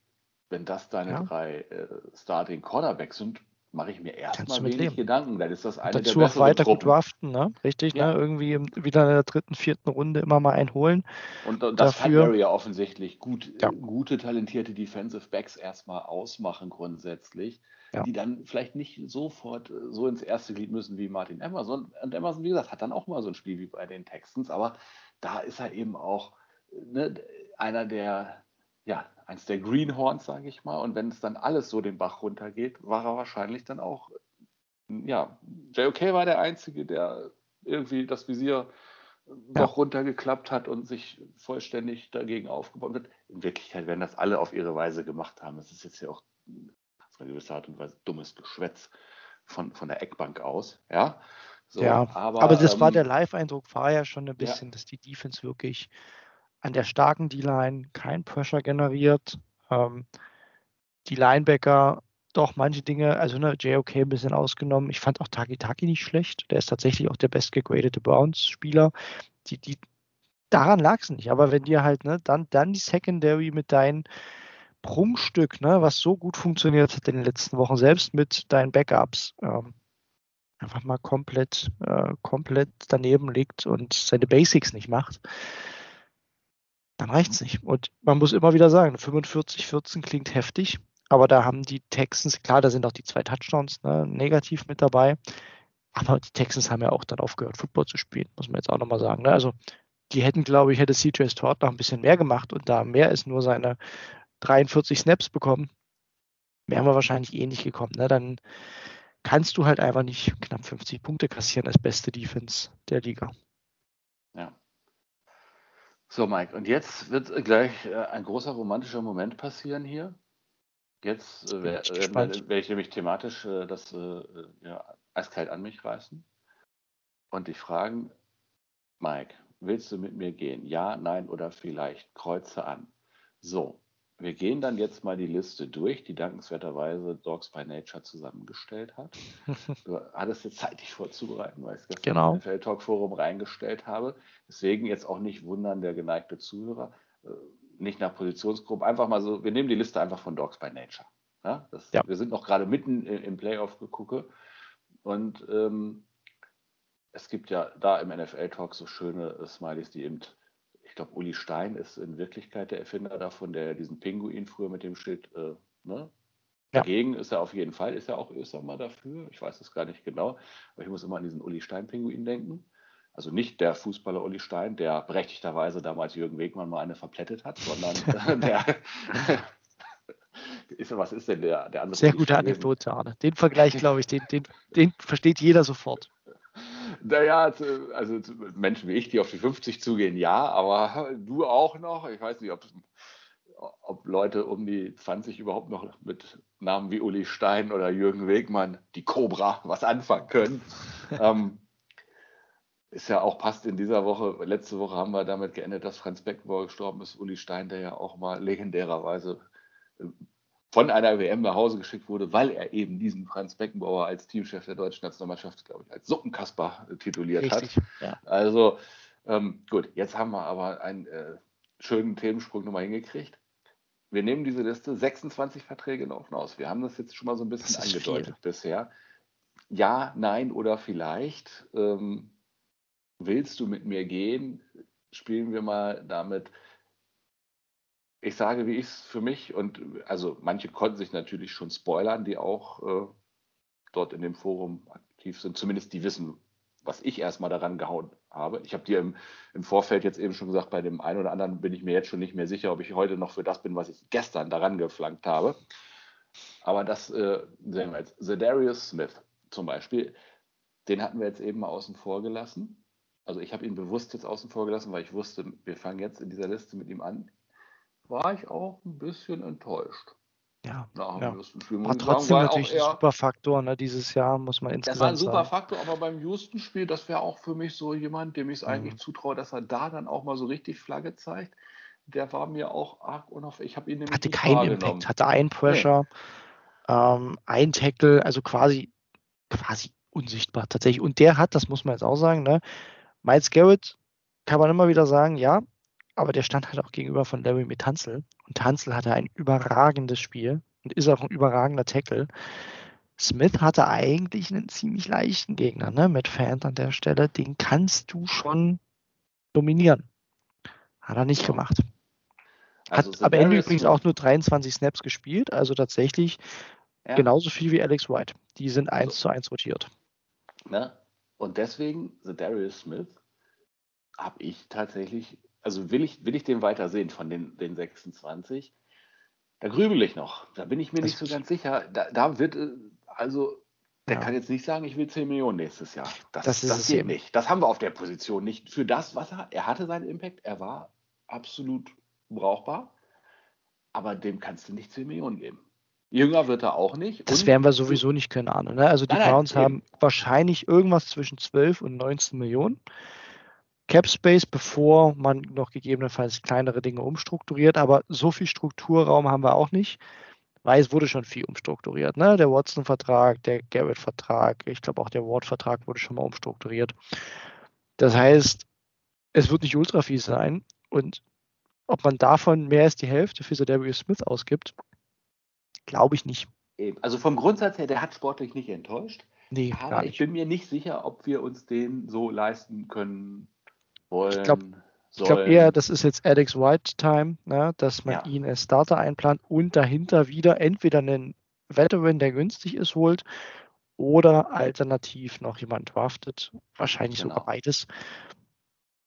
wenn das deine
Ja.
drei äh, Starting Cornerbacks sind, mache ich mir erstmal wenig
leben.
Gedanken. Dann ist das eine
Dazu
der
auch weiter gut
Truppen.
draften, ne? Richtig,
Ja.
ne? Irgendwie wieder in der dritten, vierten Runde immer mal einholen.
Und, und das kann
Dafür-
Barry ja offensichtlich gut,
Ja.
gute, talentierte Defensive Backs erstmal ausmachen grundsätzlich,
Ja.
die dann vielleicht nicht sofort äh, so ins erste Glied müssen wie Martin Emerson. Und Emerson, wie gesagt, hat dann auch mal so ein Spiel wie bei den Texans, aber da ist er eben auch äh, ne, einer der, ja, eins der Greenhorns, sage ich mal. Und wenn es dann alles so den Bach runtergeht, war er wahrscheinlich dann auch, ja, JOK war der Einzige, der irgendwie das Visier noch runtergeklappt hat und sich vollständig dagegen aufgebaut hat. In Wirklichkeit werden das alle auf ihre Weise gemacht haben. Das ist jetzt ja auch auf eine gewisse Art und Weise dummes Geschwätz von, von der Eckbank aus. Ja, so,
ja,
aber,
aber, das war
ähm,
der Live-Eindruck, war ja schon ein bisschen, dass die Defense wirklich an der starken D-Line kein Pressure generiert. Ähm, die Linebacker doch manche Dinge, also ne, JOK ein bisschen ausgenommen. Ich fand auch Taki Taki nicht schlecht. Der ist tatsächlich auch der bestgegradete Browns-Spieler. Die, die, daran lag es nicht. Aber wenn dir halt, ne, dann, dann die Secondary mit deinen Prunkstück, ne, was so gut funktioniert hat in den letzten Wochen, selbst mit deinen Backups, ähm, einfach mal komplett, äh, komplett daneben liegt und seine Basics nicht macht, dann reicht's nicht. Und man muss immer wieder sagen, 45-14 klingt heftig, aber da haben die Texans, klar, da sind auch die zwei Touchdowns ne, negativ mit dabei, aber die Texans haben ja auch dann aufgehört, Football zu spielen, muss man jetzt auch nochmal sagen. Ne? Also die hätten, glaube ich, hätte CJ Stroud noch ein bisschen mehr gemacht und da mehr ist nur seine 43 Snaps bekommen, wären wir wahrscheinlich eh nicht gekommen. Ne? Dann kannst du halt einfach nicht knapp 50 Punkte kassieren als beste Defense der Liga.
So, Mike, und jetzt wird gleich äh, ein großer romantischer Moment passieren hier. Jetzt äh, äh, werde ich nämlich thematisch äh, das äh, ja, eiskalt an mich reißen und dich fragen, Mike, willst du mit mir gehen? Ja, nein oder vielleicht? Kreuze an. So, wir gehen dann jetzt mal die Liste durch, die dankenswerterweise Dogs by Nature zusammengestellt hat. [LAUGHS] Du hattest jetzt Zeit, dich vorzubereiten, weil ich es gestern
Genau.
im NFL Talk Forum reingestellt habe. Deswegen jetzt auch nicht wundern, der geneigte Zuhörer. äh, Nicht nach Positionsgruppe, einfach mal so, wir nehmen die Liste einfach von Dogs by Nature. Ja, das,
Ja.
Wir sind noch gerade mitten im Playoff-Gegucke und ähm, es gibt ja da im NFL Talk so schöne Smileys, die eben, ich glaube, Uli Stein ist in Wirklichkeit der Erfinder davon, der diesen Pinguin früher mit dem Schild, äh, ne?
Ja.
Dagegen ist er auf jeden Fall, ist er auch Östermer dafür. Ich weiß es gar nicht genau, aber ich muss immer an diesen Uli Stein-Pinguin denken. Also nicht der Fußballer Uli Stein, der berechtigterweise damals Jürgen Wegmann mal eine verplättet hat, sondern [LAUGHS] [LAUGHS] der. [LAUGHS] ist, was ist denn der, der andere?
Sehr gute? Anekdote, Arne. Den Vergleich, glaube ich, den, den, den versteht jeder sofort.
Naja, also Menschen wie ich, die auf die 50 zugehen, ja, aber du auch noch. Ich weiß nicht, ob, ob Leute um die 20 überhaupt noch mit Namen wie Uli Stein oder Jürgen Wegmann, die Cobra, was anfangen können. [LAUGHS] ähm, ist ja auch passt in dieser Woche. Letzte Woche haben wir damit geendet, dass Franz Beckenbauer gestorben ist. Uli Stein, der ja auch mal legendärerweise äh, von einer WM nach Hause geschickt wurde, weil er eben diesen Franz Beckenbauer als Teamchef der deutschen Nationalmannschaft, glaube ich, als Suppenkasper äh, tituliert
Richtig.
hat.
Ja.
Also ähm, gut, jetzt haben wir aber einen äh, schönen Themensprung nochmal hingekriegt. Wir nehmen diese Liste 26 Verträge noch aus. Wir haben das jetzt schon mal so ein bisschen angedeutet
viel.
bisher. Ja, nein oder vielleicht. Ähm, willst du mit mir gehen? Spielen wir mal damit. Ich sage, wie ich es für mich und also manche konnten sich natürlich schon spoilern, die auch äh, dort in dem Forum aktiv sind. Zumindest die wissen, was ich erstmal daran gehauen habe. Ich habe dir im, im, Vorfeld jetzt eben schon gesagt, bei dem einen oder anderen bin ich mir jetzt schon nicht mehr sicher, ob ich heute noch für das bin, was ich gestern daran geflankt habe. Aber das äh, sehen wir jetzt. The Darius Smith zum Beispiel, den hatten wir jetzt eben mal außen vor gelassen. Also ich habe ihn bewusst jetzt außen vor gelassen, weil ich wusste, wir fangen jetzt in dieser Liste mit ihm an. War ich auch ein bisschen enttäuscht.
Ja,
nach
ja.
dem ersten Spiel.
War trotzdem
sagen,
natürlich ein
eher,
super Faktor ne, dieses Jahr, muss man
Das war ein
insgesamt
super
sagen.
Faktor, aber beim Houston-Spiel, das wäre auch für mich so jemand, dem ich es eigentlich
Mhm.
zutraue, dass er da dann auch mal so richtig Flagge zeigt. Der war mir auch arg unauffällig. Ich habe ihn nämlich
Hatte keinen. Impact, hatte einen Pressure, ähm, ein Tackle, also quasi, quasi unsichtbar tatsächlich. Und der hat, das muss man jetzt auch sagen, ne, Miles Garrett kann man immer wieder sagen, ja, aber der stand halt auch gegenüber von Larry mit Tanzel. Und Tanzel hatte ein überragendes Spiel und ist auch ein überragender Tackle. Smith hatte eigentlich einen ziemlich leichten Gegner, ne, mit Fan an der Stelle. Den kannst du schon dominieren. Hat er nicht gemacht.
Also
Hat am Ende übrigens auch nur 23 Snaps gespielt, also tatsächlich
ja,
genauso viel wie Alex White. Die sind eins
So.
zu eins rotiert.
Ne? Und deswegen, The Darius Smith, habe ich tatsächlich, also will ich, will ich den weiter sehen von den, den 26? Da grübel ich noch. Da bin ich mir
Das-
nicht so ganz sicher. Da, da wird, äh, also, der
Ja.
kann jetzt nicht sagen, ich will 10 Millionen nächstes Jahr. Das,
Das ist
das geht
eben.
nicht. Das haben wir auf der Position nicht. Für das, was er, er hatte seinen Impact, er war absolut brauchbar, aber dem kannst du nicht 10 Millionen geben. Jünger wird er auch nicht.
Das werden wir sowieso nicht können, Arne. Ne? Also die
Nein, nein,
Browns
eben.
haben wahrscheinlich irgendwas zwischen 12 und 19 Millionen. Cap Space, bevor man noch gegebenenfalls kleinere Dinge umstrukturiert, aber so viel Strukturraum haben wir auch nicht, weil es wurde schon viel umstrukturiert. Ne? Der Watson-Vertrag, der Garrett-Vertrag, ich glaube auch der Ward-Vertrag wurde schon mal umstrukturiert. Das heißt, es wird nicht ultra viel sein und ob man davon mehr als die Hälfte für Darius Smith ausgibt, glaube ich nicht.
Eben. Also vom Grundsatz her, der hat sportlich nicht enttäuscht.
Nee,
Aber ich bin mir nicht sicher, ob wir uns den so leisten können wollen.
glaub- Ich glaube
sollen.
eher, das ist jetzt Alex White Time, ne, dass man
Ja.
ihn als Starter einplant und dahinter wieder entweder einen Veteran, der günstig ist, holt oder alternativ noch jemand draftet. Wahrscheinlich
Genau.
sogar beides.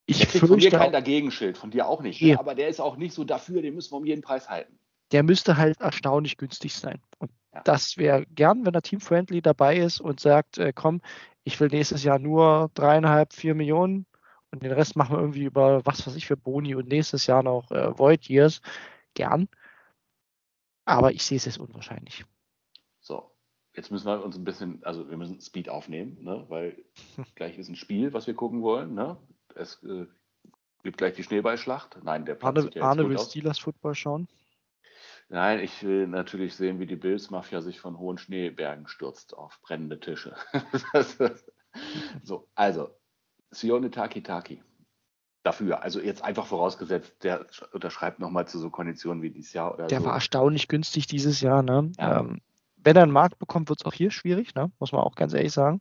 Ich
Der kriegt von mir kein Dagegenschild, von dir auch nicht.
Nee.
Ne? Aber der ist auch nicht so dafür, den müssen wir um jeden Preis halten.
der müsste halt erstaunlich günstig sein. Und
Ja.
das wäre gern, wenn er teamfriendly dabei ist und sagt, äh, komm, ich will nächstes Jahr nur dreieinhalb, vier Millionen und den Rest machen wir irgendwie über was weiß ich für Boni und nächstes Jahr noch äh, Void Years. Gern. Aber ich sehe es jetzt unwahrscheinlich.
So, jetzt müssen wir uns ein bisschen, also wir müssen Speed aufnehmen, ne? weil [LAUGHS] gleich ist ein Spiel, was wir gucken wollen. Ne? Es äh, gibt gleich die Schneeballschlacht. Nein, der Platz
Arne,
ja
Arne will. Steelers Football schauen.
Nein, ich will natürlich sehen, wie die Bills-Mafia sich von hohen Schneebergen stürzt auf brennende Tische. [LAUGHS] so, also, Sione Taki Taki. Dafür, also jetzt einfach vorausgesetzt, der sch- unterschreibt nochmal zu so Konditionen wie dieses Jahr
Der
so.
war erstaunlich günstig dieses Jahr. Ne?
Ja.
Ähm, wenn er einen Markt bekommt, wird es auch hier schwierig, ne? muss man auch ganz ehrlich sagen.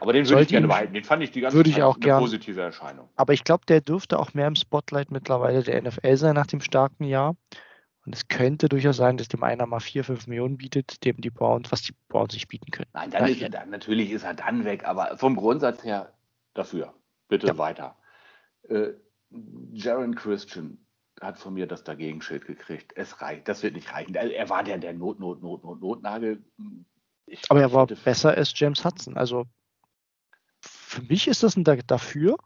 Aber den würde ich gerne behalten. Den fand ich die ganze
würde ich
Zeit
auch
eine
gern.
positive Erscheinung.
Aber ich glaube, der dürfte auch mehr im Spotlight mittlerweile der NFL sein nach dem starken Jahr. Und es könnte durchaus sein, dass dem einer mal 4, 5 Millionen bietet, dem die Browns, was die Browns nicht bieten können.
Nein, dann ist er dann, natürlich ist er dann weg, aber vom Grundsatz her dafür. Bitte
Ja.
weiter. Äh, Jaron Christian hat von mir das Dagegenschild gekriegt. Es reicht, das wird nicht reichen. Er war der, der Not, Not, Not, Not, Notnagel. Ich,
Aber er war besser als James Hudson. Also für mich ist das ein Da- dafür,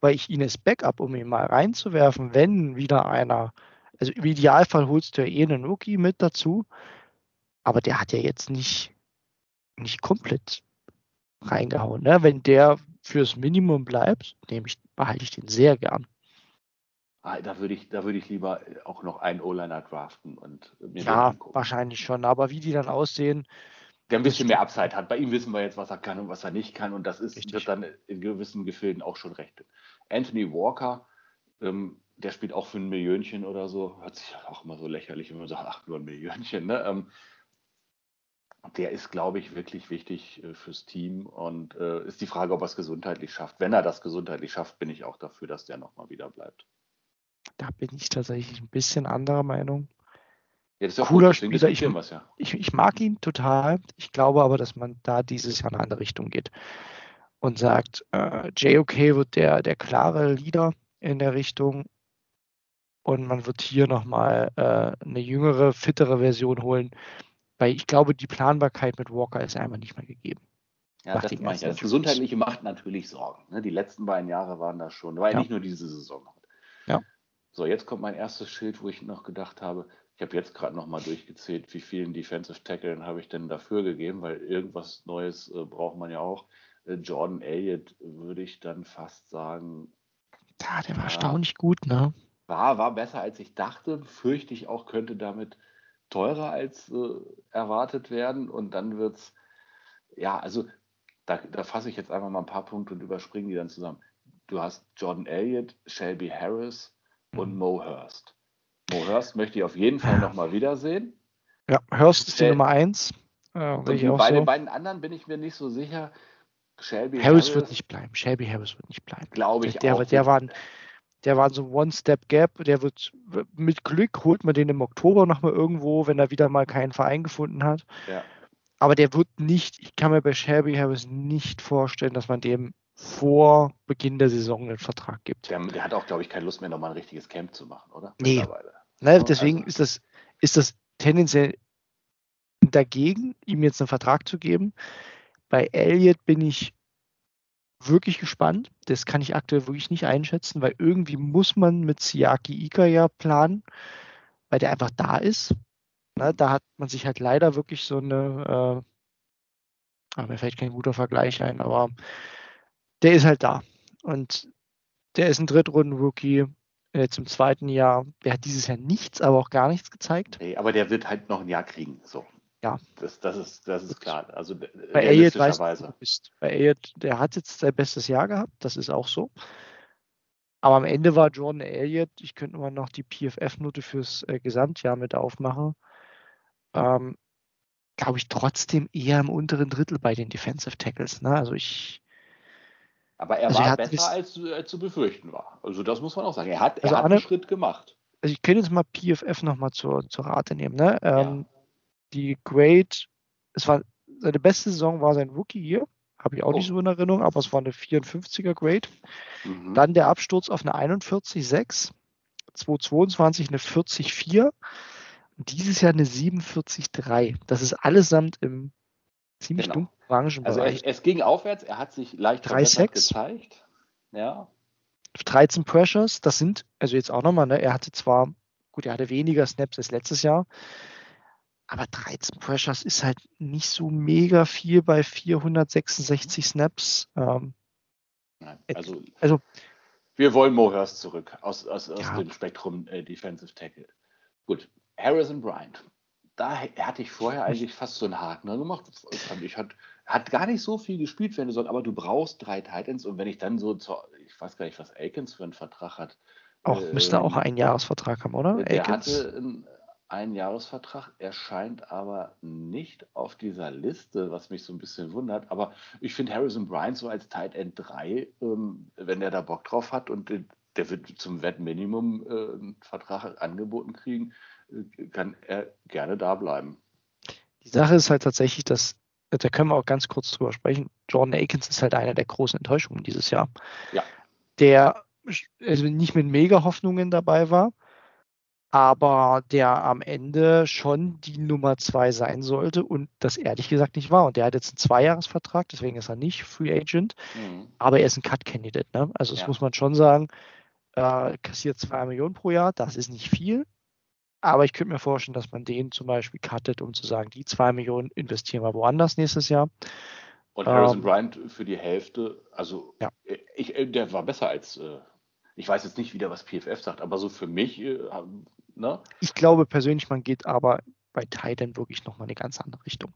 weil ich ihn als Backup, um ihn mal reinzuwerfen, wenn wieder einer, also im Idealfall holst du ja eh einen Rookie mit dazu, aber der hat ja jetzt nicht, nicht komplett reingehauen. Ne? Wenn der fürs Minimum bleibt, nehme ich, behalte ich den sehr gern.
Ah, da würde ich, da würde ich lieber auch noch einen O-Liner draften und mir
Ja, wahrscheinlich schon, aber wie die dann aussehen,
Der ein bisschen mehr Upside hat. Bei ihm wissen wir jetzt, was er kann und was er nicht kann. Und das ist,
Richtig.
wird dann in gewissen Gefilden auch schon recht. Anthony Walker, ähm, der spielt auch für ein Millionchen oder so. Hört sich auch immer so lächerlich, wenn man sagt, ach, nur ein Millionchen. Ne? Ähm, der ist, glaube ich, wirklich wichtig äh, fürs Team. Und äh, ist die Frage, ob er es gesundheitlich schafft. Wenn er das gesundheitlich schafft, bin ich auch dafür, dass der nochmal wieder bleibt.
Da bin ich tatsächlich ein bisschen anderer Meinung.
Ja, das ist
Cooler
gut,
Spieler, ich-
wir's ja.
Ich, ich mag ihn total. Ich glaube aber, dass man da dieses Jahr in eine andere Richtung geht und sagt, äh, JOK wird der, der klare Leader in der Richtung und man wird hier nochmal äh, eine jüngere, fittere Version holen, weil ich glaube, die Planbarkeit mit Walker ist einfach nicht mehr gegeben.
Ja, das, meine ich. das Gesundheitliche macht natürlich Sorgen. Ne? Die letzten beiden Jahre waren das schon. War ja nicht nur diese Saison.
Ja.
So, jetzt kommt mein erstes Schild, wo ich noch gedacht habe, ich habe jetzt gerade nochmal durchgezählt, wie vielen Defensive Tacklen habe ich denn dafür gegeben, weil irgendwas Neues äh, braucht man ja auch. Äh, Jordan Elliott würde ich dann fast sagen,
Ja, der war erstaunlich gut, ne?
war, war besser als ich dachte. Fürchte ich auch, könnte damit teurer als äh, erwartet werden. Und dann wird es, ja, also da, da fasse ich jetzt einfach mal ein paar Punkte und überspringe die dann zusammen. Du hast Jordan Elliott, Shelby Harris und
Mhm.
Mo Hurst. Mo Hurst möchte ich auf jeden Fall nochmal wiedersehen.
Ja, Hurst ist die
Äh,
Nummer eins. Äh,
Und bei den
so.
beiden anderen bin ich mir nicht so sicher. Shelby
Harris wird nicht bleiben. Shelby Harris wird nicht bleiben.
glaube ich
der,
auch.
Der war, ein- der war so ein One-Step-Gap. Der wird mit Glück holt man den im Oktober nochmal irgendwo, wenn er wieder mal keinen Verein gefunden hat.
ja.
Aber der wird nicht, ich kann mir bei Shelby Harris nicht vorstellen, dass man dem vor Beginn der Saison einen Vertrag gibt.
Der, der hat auch, glaube ich, keine Lust mehr, nochmal ein richtiges Camp zu machen, oder?
Nee. Ne,
Ja,
deswegen
also-
ist, das, ist das tendenziell dagegen, ihm jetzt einen Vertrag zu geben. Bei Elliott bin ich wirklich gespannt. Das kann ich aktuell wirklich nicht einschätzen, weil irgendwie muss man mit Siaki Ika ja planen, weil der einfach da ist. Ne, da hat man sich halt leider wirklich so eine, äh, ah, mir fällt kein guter Vergleich ein, aber der ist halt da. Und der ist ein Drittrunden-Rookie jetzt im zweiten Jahr. Der hat dieses Jahr nichts, aber auch gar nichts gezeigt.
Nee, aber der wird halt noch ein Jahr kriegen. So.
Ja.
Das, das, ist, das ist klar. Also
Bei Elliott weiß bist. Bei Elliott, der hat jetzt sein bestes Jahr gehabt, das ist auch so. Aber am Ende war Jordan Elliott, ich könnte mal noch die PFF-Note fürs äh, Gesamtjahr mit aufmachen, ähm, glaube ich trotzdem eher im unteren Drittel bei den Defensive Tackles. Ne? Also ich,
Aber er
Also er
war
hat
besser, als, als zu befürchten war. Also das muss man auch sagen. Er hat, er
Also
hat
Anne-
einen Schritt gemacht.
also ich könnte jetzt mal PFF nochmal zur, zur Rate nehmen. Ne? Ähm, Die Grade, es war seine beste Saison war sein Rookie hier, habe ich auch nicht
Oh.
so in Erinnerung, aber es war eine 54er Grade.
Mhm.
Dann der Absturz auf eine 41,6, 2022 eine 40,4 und dieses Jahr eine 47,3. Das ist allesamt im ziemlich
Genau.
dunklen orangen
also
Bereich.
es, ging aufwärts. Er hat sich leicht
Drei
verbessert
Sacks.
gezeigt. Ja.
13 Pressures, das sind, also jetzt auch nochmal, ne, er hatte zwar, gut, er hatte weniger Snaps als letztes Jahr, aber 13 Pressures ist halt nicht so mega viel bei 466 Snaps. Ähm,
Nein.
Äh,
Also,
also-
wir wollen Mo Hurst zurück aus, aus, aus
Ja.
dem Spektrum äh, Defensive Tackle. Gut. Harrison Bryant. Da hatte ich vorher eigentlich fast so einen Haken gemacht. Ich, hat, hat gar nicht so viel gespielt, wenn du so, aber du brauchst drei Titans und wenn ich dann so, zur, ich weiß gar nicht, was Akins für einen Vertrag hat.
auch, müsste auch
Ähm,
einen Jahresvertrag haben, oder?
Der
Akins?
hatte einen, einen Jahresvertrag, erscheint aber nicht auf dieser Liste, was mich so ein bisschen wundert. Aber ich finde Harrison Bryant so als Tight End 3, ähm, wenn der da Bock drauf hat und den- der wird zum Wettminimum äh, einen Vertrag angeboten kriegen, äh, kann er gerne da bleiben.
Die Sache ist halt tatsächlich, dass, da können wir auch ganz kurz drüber sprechen, Jordan Akins ist halt eine der großen Enttäuschungen dieses Jahr.
Ja.
Der also nicht mit mega Hoffnungen dabei war, aber der am Ende schon die Nummer zwei sein sollte und das ehrlich gesagt nicht war. Und der hat jetzt einen Zweijahresvertrag, deswegen ist er nicht Free Agent,
Mhm.
aber er ist ein Cut-Candidate. Ne? Also das
Ja.
muss man schon sagen. Äh, kassiert zwei Millionen pro Jahr, das ist nicht viel. Aber ich könnte mir vorstellen, dass man den zum Beispiel cuttet, um zu sagen, die zwei Millionen investieren wir woanders nächstes Jahr.
Und Harrison
Ähm,
Bryant für die Hälfte, also
Ja.
äh, ich, äh, der war besser als, äh, ich weiß jetzt nicht wieder, was PFF sagt, aber so für mich, äh, ne?
Ich glaube persönlich, man geht aber bei Titan wirklich nochmal eine ganz andere Richtung.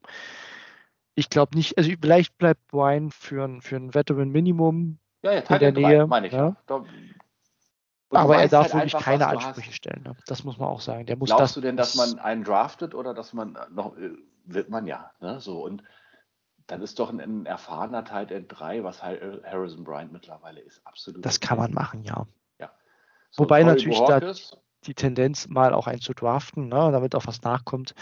Ich glaube nicht, also vielleicht bleibt Brian für ein, für ein Veteran Minimum,
Ja, ja,
in der Nähe,
meine ich
ja.
ja. Da,
aber er darf
halt
wirklich
einfach,
keine
du hast.
Ansprüche stellen. Ne? Das muss man auch sagen. Der muss
Glaubst
das,
du denn, dass
das-
man einen draftet oder dass man noch, äh, wird man ja, ne? So, und dann ist doch ein, ein erfahrener Tight End 3, was äh, Harrison Bryant mittlerweile ist, absolut.
Das kann man machen, ja.
So,
Wobei
Corey
natürlich da
Bojorquez,
die Tendenz, mal auch einen zu draften, ne, damit auch was nachkommt,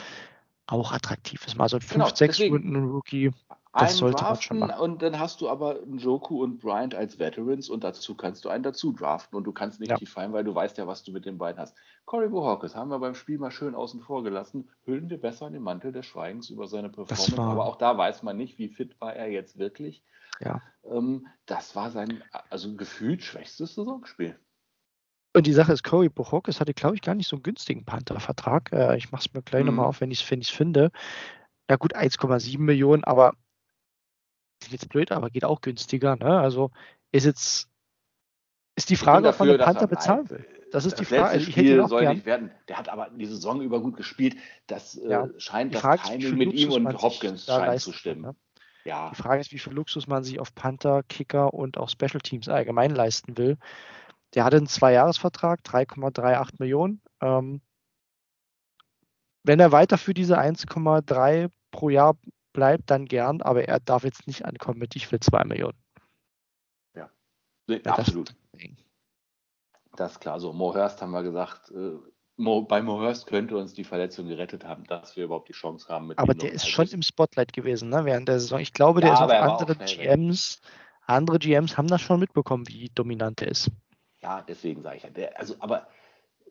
auch attraktiv ist. Mal so ein 5,
Genau,
6
deswegen.
Runden Rookie.
einen
sollte man schon machen.
und dann hast du aber Joku und Bryant als Veterans und dazu kannst du einen dazu draften und du kannst nicht
Ja.
tief fallen, weil du weißt ja, was du mit den beiden hast. Corey Bojorquez haben wir beim Spiel mal schön außen vor gelassen, hüllen wir besser in den Mantel des Schweigens über seine Performance,
war-
aber auch da weiß man nicht, wie fit war er jetzt wirklich.
Ja.
Ähm, das war sein, also gefühlt schwächstes Saisonspiel.
Und die Sache ist, Corey Bohorkes hatte, glaube ich, gar nicht so einen günstigen Panther-Vertrag. Äh, ich mache es mir gleich
Mhm.
nochmal auf, wenn ich es wenn ich's finde. Ja gut, 1,7 Millionen, aber jetzt blöd, aber geht auch günstiger. Ne? Also ist jetzt ist die Frage, ob man den
er
Panther bezahlen will. Das ist die
letzte
Frage. Ihn
Spiel soll
gern.
nicht werden. Der hat aber die Saison über gut gespielt. Das äh,
Ja.
scheint
Die
das
Frage
Timing mit ihm und Hopkins scheint
leisten
zu stimmen.
ne?
Ja,
Die Frage ist, wie viel Luxus man sich auf Panther, Kicker und auch Special Teams allgemein leisten will. Der hatte einen Zweijahresvertrag, 3,38 Millionen. Ähm, wenn er weiter für diese 1,3 pro Jahr bleibt, dann gern, aber er darf jetzt nicht ankommen mit, ich will 2 Millionen.
nee,
Ja, das-
absolut. Das ist klar. So, Mo Hurst haben wir gesagt, äh, Mo, bei Mo Hurst könnte uns die Verletzung gerettet haben, dass wir überhaupt die Chance haben. Mit
Aber der ist schon im Spotlight gewesen, ne, während der Saison. Ich glaube, der
Ja,
ist auf
er
andere
schnell weg.
GMs. Andere GMs haben das schon mitbekommen, wie dominant er ist.
Ja, deswegen sage ich ja. Der, also, aber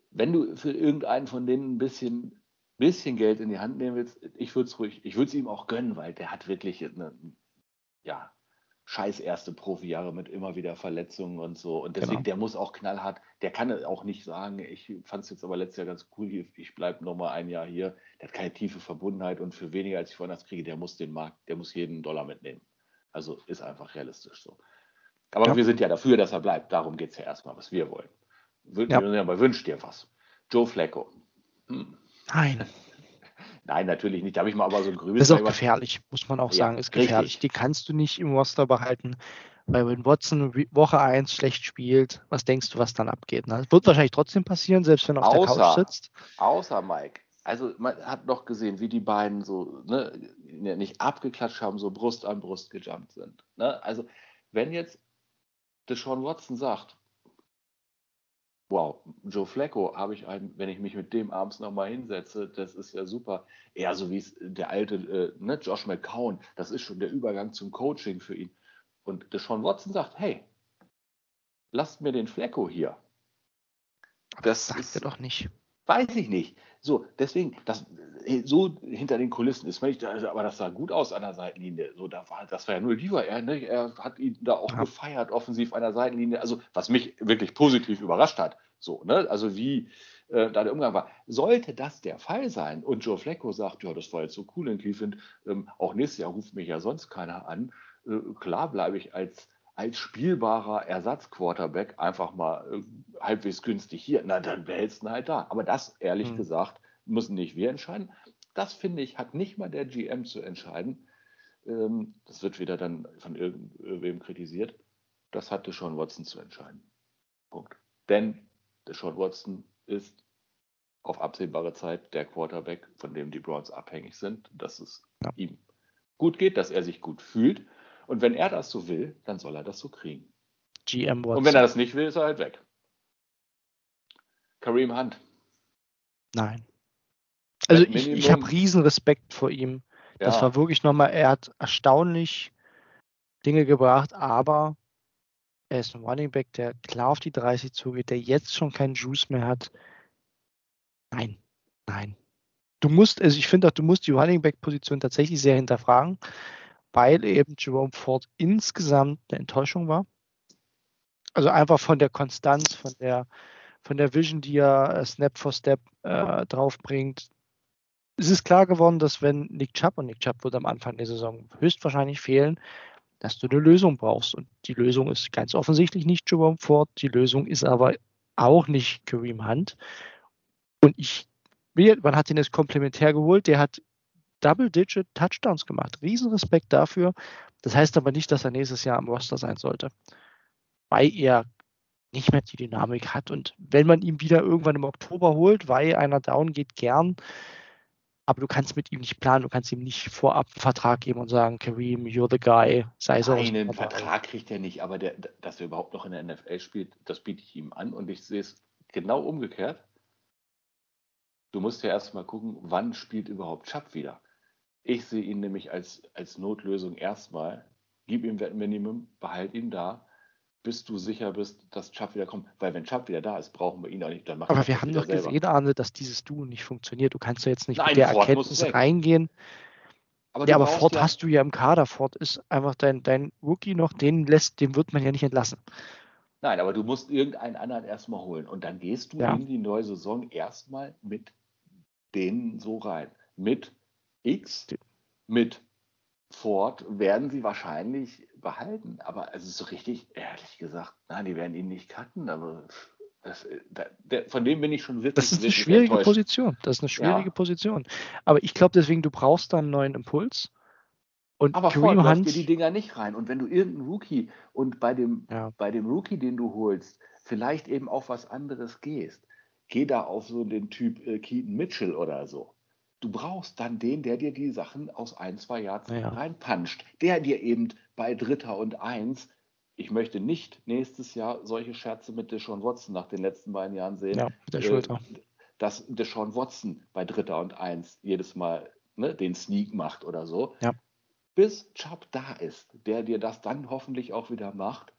wenn du für irgendeinen von denen ein bisschen, bisschen Geld in die Hand nehmen willst, ich würde es ruhig, ich würde es ihm auch gönnen, weil der hat wirklich eine, ja, scheiß erste Profijahre mit immer wieder Verletzungen und so. Und deswegen,
Genau.
der muss auch knallhart, der kann auch nicht sagen, ich fand es jetzt aber letztes Jahr ganz cool, ich bleibe nochmal ein Jahr hier. Der hat keine tiefe Verbundenheit und für weniger als ich woanders kriege, der muss den Markt, der muss jeden Dollar mitnehmen. Also ist einfach realistisch so. Aber
Ja.
wir sind ja dafür, dass er bleibt. Darum geht es ja erstmal, was wir wollen. Wün
Ja.
ja. Aber wünsch dir was. Joe Flacco. Hm.
Nein, [LAUGHS]
Nein, natürlich nicht. Da habe ich mal aber so ein Grübel.
Das ist auch gefährlich, muss man auch
Ja,
sagen. Ist
richtig.
gefährlich. Die kannst du nicht im Roster behalten, weil wenn Watson Woche 1 schlecht spielt, was denkst du, was dann abgeht? Ne? Das wird wahrscheinlich trotzdem passieren, selbst wenn er auf der
Außer-
Couch sitzt.
Außer Mike. Also man hat noch gesehen, wie die beiden so ne, nicht abgeklatscht haben, so Brust an Brust gejumpt sind. Ne? Also wenn jetzt Deshaun Watson sagt, wow, Joe Flacco habe ich einen, wenn ich mich mit dem abends nochmal hinsetze, das ist ja super. Eher so wie es der alte äh, ne, Josh McCown, das ist schon der Übergang zum Coaching für ihn. Und Deshaun Watson sagt, hey, lasst mir den Flacco hier. Das
Sagt
ist-
er doch nicht.
Weiß ich nicht. So, deswegen, das, äh, so hinter den Kulissen ist man nicht, also, aber das sah gut aus an der Seitenlinie. So, da war, das war ja null Diva. Er, ne, er hat ihn da auch
Ja.
gefeiert, offensiv an der Seitenlinie. Also, was mich wirklich positiv überrascht hat. So, ne, also wie äh, da der Umgang war. Sollte das der Fall sein und Joe Flacco sagt, ja, das war jetzt so cool in Cleveland, ähm, auch nächstes Jahr ruft mich ja sonst keiner an. Äh, klar bleibe ich als als spielbarer Ersatzquarterback einfach mal äh, halbwegs günstig hier, na dann behältst du ihn halt da. Aber das, ehrlich
Hm.
gesagt, müssen nicht wir entscheiden. Das finde ich, hat nicht mal der GM zu entscheiden. Ähm, das wird wieder dann von irgendwem kritisiert. Das hatte Sean Watson zu entscheiden. Punkt. Denn der Sean Watson ist auf absehbare Zeit der Quarterback, von dem die Browns abhängig sind, dass es
Ja.
ihm gut geht, dass er sich gut fühlt. Und wenn er das so will, dann soll er das so kriegen.
GM Watson.
Und wenn er das nicht will, ist er halt weg. Kareem Hunt.
Nein. Also
Mit
ich, ich habe riesen Respekt vor ihm. Das
Ja.
war wirklich nochmal, er hat erstaunlich Dinge gebracht, aber er ist ein Running Back, der klar auf die 30 zugeht, der jetzt schon keinen Juice mehr hat. Nein, nein. Du musst, also ich finde auch, du musst die Running Back Position tatsächlich sehr hinterfragen, weil eben Jerome Ford insgesamt eine Enttäuschung war. Also einfach von der Konstanz, von der, von der Vision, die er äh, Snap for Step äh, draufbringt. Es ist klar geworden, dass wenn Nick Chubb und Nick Chubb wird am Anfang der Saison höchstwahrscheinlich fehlen, dass du eine Lösung brauchst. Und die Lösung ist ganz offensichtlich nicht Jerome Ford, die Lösung ist aber auch nicht Kareem Hunt. Und ich, man hat ihn jetzt komplementär geholt, der hat Double-Digit Touchdowns gemacht. Riesenrespekt dafür. Das heißt aber nicht, dass er nächstes Jahr am Roster sein sollte, weil er nicht mehr die Dynamik hat. Und wenn man ihn wieder irgendwann im Oktober holt, weil einer down geht, gern. Aber du kannst mit ihm nicht planen, du kannst ihm nicht vorab einen Vertrag geben und sagen, Kareem, you're the guy, sei so.
Einen Vertrag kriegt er nicht, aber der, dass er überhaupt noch in der NFL spielt, das biete ich ihm an und ich sehe es genau umgekehrt. Du musst ja erstmal gucken, wann spielt überhaupt Chubb wieder. Ich sehe ihn nämlich als, als Notlösung erstmal. Gib ihm Minimum, behalt ihn da, bis du sicher bist, dass Chubb wieder kommt. Weil wenn Chubb wieder da ist, brauchen wir ihn auch nicht. Dann machen
Aber wir haben doch gesehen, Arne, dass dieses Duo nicht funktioniert. Du kannst ja jetzt nicht Nein, mit der Ford Erkenntnis reingehen. Aber ja, aber Ford ja hast du ja im Kader. Ford ist einfach dein, dein Rookie noch, den lässt, den wird man ja nicht entlassen.
Nein, aber du musst irgendeinen anderen erstmal holen. Und dann gehst du ja. in die neue Saison erstmal mit denen so rein. Mit X, mit Ford werden sie wahrscheinlich behalten. Aber also so richtig, ehrlich gesagt, nein, die werden ihn nicht cutten, aber das, der, von dem bin ich schon wirklich.
Das ist eine schwierige enttäuscht. Position. Das ist eine schwierige ja. Position. Aber ich glaube deswegen, du brauchst da einen neuen Impuls.
Und aber Kareem Ford Hunt, dir die Dinger nicht rein. Und wenn du irgendeinen Rookie und bei dem, ja. bei dem Rookie, den du holst, vielleicht eben auf was anderes gehst, geh da auf so den Typ äh, Keaton Mitchell oder so. Du brauchst dann den, der dir die Sachen aus ein, zwei Jahren ja. reinpanscht. Der dir eben bei Dritter und Eins ich möchte nicht nächstes Jahr solche Scherze mit Deshaun Watson nach den letzten beiden Jahren sehen. Ja,
mit der Schulter.
Äh, dass Deshaun Watson bei Dritter und Eins jedes Mal ne, den Sneak macht oder so.
Ja.
Bis Chubb da ist, der dir das dann hoffentlich auch wieder macht.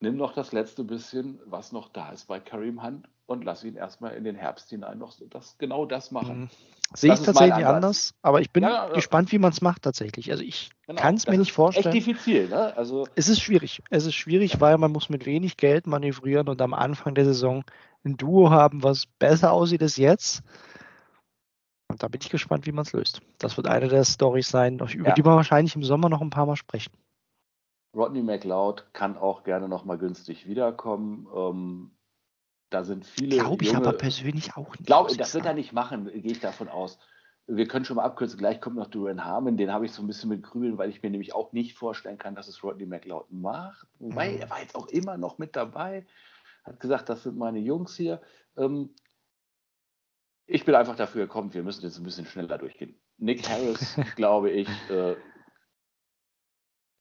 Nimm noch das letzte bisschen, was noch da ist bei Kareem Hunt und lass ihn erstmal in den Herbst hinein noch das, genau das machen. Mhm.
Sehe ich tatsächlich anders, aber ich bin ja, gespannt, wie man es macht tatsächlich. Also ich genau, kann es mir nicht vorstellen.
Echt diffizil, ne?
Also es ist schwierig. Es ist schwierig, weil man muss mit wenig Geld manövrieren und am Anfang der Saison ein Duo haben, was besser aussieht als jetzt. Und da bin ich gespannt, wie man es löst. Das wird eine der Storys sein, über ja. die wir wahrscheinlich im Sommer noch ein paar Mal sprechen.
Rodney McLeod kann auch gerne noch mal günstig wiederkommen. Ähm, da sind viele.
Glaube ich junge, aber persönlich auch nicht.
Glaube, das wird er nicht machen, gehe ich davon aus. Wir können schon mal abkürzen, gleich kommt noch Duran Harmon, den habe ich so ein bisschen mit Grübeln, weil ich mir nämlich auch nicht vorstellen kann, dass es Rodney McLeod macht. Wobei, mhm. er war jetzt auch immer noch mit dabei, hat gesagt, das sind meine Jungs hier. Ähm, ich bin einfach dafür gekommen, wir müssen jetzt ein bisschen schneller durchgehen. Nick Harris, [LAUGHS] glaube ich, äh,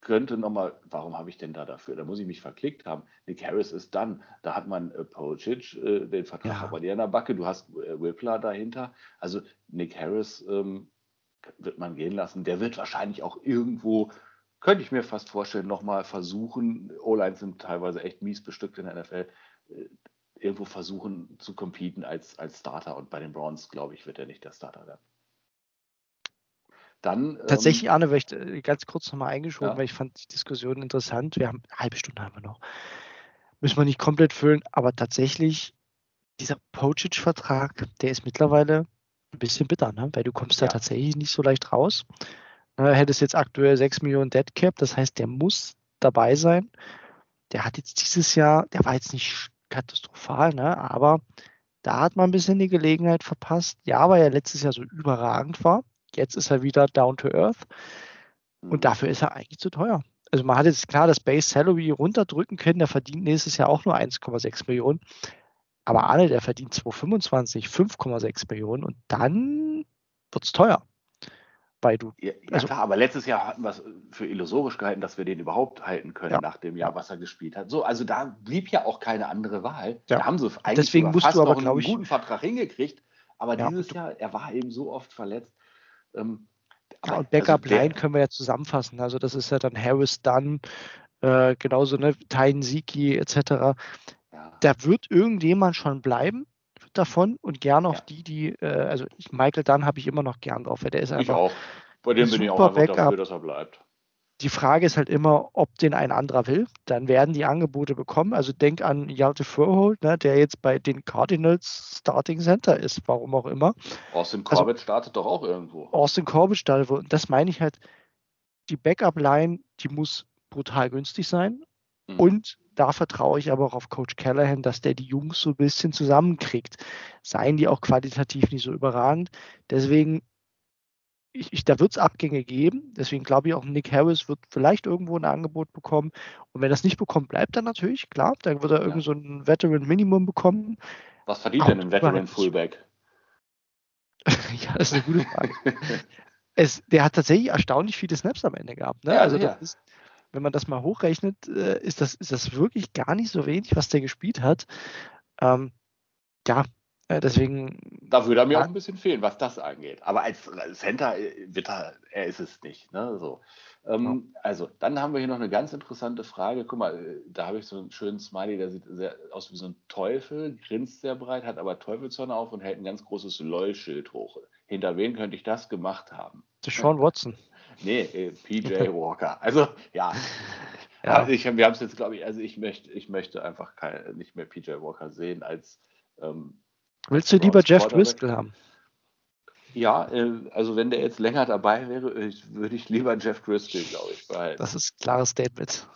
könnte nochmal, warum habe ich denn da dafür? Da muss ich mich verklickt haben. Nick Harris ist dann, da hat man äh, Policic, äh, den Vertrag ja. bei dir in der Backe, du hast äh, Whippler dahinter. Also Nick Harris ähm, wird man gehen lassen. Der wird wahrscheinlich auch irgendwo, könnte ich mir fast vorstellen, nochmal versuchen, O-Lines sind teilweise echt mies bestückt in der NFL, äh, irgendwo versuchen zu competen als, als Starter. Und bei den Browns, glaube ich, wird er nicht der Starter werden.
Dann, Tatsächlich, ähm, Arne, ich äh, ganz kurz nochmal eingeschoben, ja. weil ich fand die Diskussion interessant. Wir haben eine halbe Stunde haben wir noch. Müssen wir nicht komplett füllen, aber tatsächlich, dieser Pocic-Vertrag, der ist mittlerweile ein bisschen bitter, ne? weil du kommst ja. da tatsächlich nicht so leicht raus. Er ne, hättest jetzt aktuell 6 Millionen Dead Cap, das heißt, der muss dabei sein. Der hat jetzt dieses Jahr, der war jetzt nicht katastrophal, ne? aber da hat man ein bisschen die Gelegenheit verpasst. Ja, weil er letztes Jahr so überragend war. Jetzt ist er wieder down to earth und mhm. dafür ist er eigentlich zu teuer. Also man hat jetzt klar das Base Salary runterdrücken können, der verdient nächstes Jahr auch nur 1,6 Millionen. Aber Arne, der verdient 225, 5,6 Millionen und dann wird es teuer. Weil du,
ja, also, klar, aber letztes Jahr hatten wir es für illusorisch gehalten, dass wir den überhaupt halten können ja. nach dem Jahr, was er gespielt hat. So, also da blieb ja auch keine andere Wahl.
Ja.
Da haben sie
eigentlich Deswegen musst du aber, noch
einen guten Vertrag hingekriegt. Aber dieses Jahr, er war eben so oft verletzt. Ähm,
ja, und Backup also Line können wir ja zusammenfassen. Also das ist ja dann Harris Dunn, äh, genauso ne, Tyne Siki etc. Ja. Da wird irgendjemand schon bleiben davon und gern auch ja. die, die, äh, also ich, Michael Dunn habe ich immer noch gern drauf, weil der ist einfach. Ich
auch. Bei dem bin ich auch einfach dafür, dass er bleibt.
Die Frage ist halt immer, ob den ein anderer will. Dann werden die Angebote bekommen. Also denk an Jalte Furhold, ne, der jetzt bei den Cardinals Starting Center ist, warum auch immer.
Austin also Corbett also, startet doch auch irgendwo.
Austin Corbett startet wo. Das meine ich halt, die Backup-Line, die muss brutal günstig sein. Mhm. Und da vertraue ich aber auch auf Coach Callahan, dass der die Jungs so ein bisschen zusammenkriegt. Seien die auch qualitativ nicht so überragend. Deswegen ich, ich, da wird es Abgänge geben. Deswegen glaube ich auch, Nick Harris wird vielleicht irgendwo ein Angebot bekommen. Und wenn er es nicht bekommt, bleibt er natürlich, klar. Dann wird er ja. irgend so ein Veteran Minimum bekommen.
Was verdient denn ein Veteran Fullback? [LAUGHS]
ja, das ist eine gute Frage. [LAUGHS] es, der hat tatsächlich erstaunlich viele Snaps am Ende gehabt. Ne? Ja, also, ja. Ist, wenn man das mal hochrechnet, äh, ist das, ist das wirklich gar nicht so wenig, was der gespielt hat. Ähm, ja, deswegen.
Da würde er mir auch ein bisschen fehlen, was das angeht. Aber als Center äh, wird er, er ist es nicht. Ne? So. Ähm, ja. Also, dann haben wir hier noch eine ganz interessante Frage. Guck mal, äh, da habe ich so einen schönen Smiley, der sieht sehr aus wie so ein Teufel, grinst sehr breit, hat aber Teufelshörner auf und hält ein ganz großes LOL-Schild hoch. Hinter wen könnte ich das gemacht haben?
Sean Watson.
Nee, äh, PJ Walker. Also, ja. [LAUGHS] ja. Also ich, wir haben es jetzt, glaube ich, also ich möchte, ich möchte einfach kein, nicht mehr PJ Walker sehen als. Ähm,
Willst du lieber Jeff Driscoll haben?
Ja, äh, also wenn der jetzt länger dabei wäre, äh, würde ich lieber Jeff Driscoll, glaube ich, behalten.
Das ist ein klares Statement.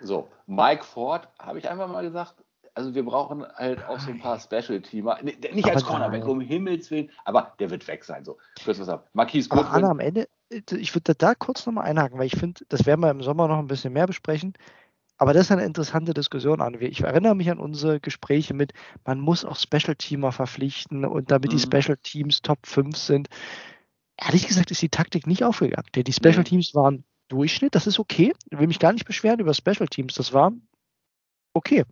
So, Mike Ford, habe ich einfach mal gesagt, also wir brauchen halt auch so ein paar Special-Teamer. Nicht als Cornerback, um Himmels Willen, aber der wird weg sein. So, kurz was ab. Marquise
Goodwin. Aber Anna, am Ende, ich würde da kurz nochmal einhaken, weil ich finde, das werden wir im Sommer noch ein bisschen mehr besprechen. Aber das ist eine interessante Diskussion an. Ich erinnere mich an unsere Gespräche mit, man muss auch Special-Teamer verpflichten und damit mhm. die Special-Teams Top 5 sind. Ehrlich gesagt ist die Taktik nicht aufgegangen. Denn die Special-Teams waren Durchschnitt, das ist okay. Ich will mich gar nicht beschweren über Special-Teams, das war okay.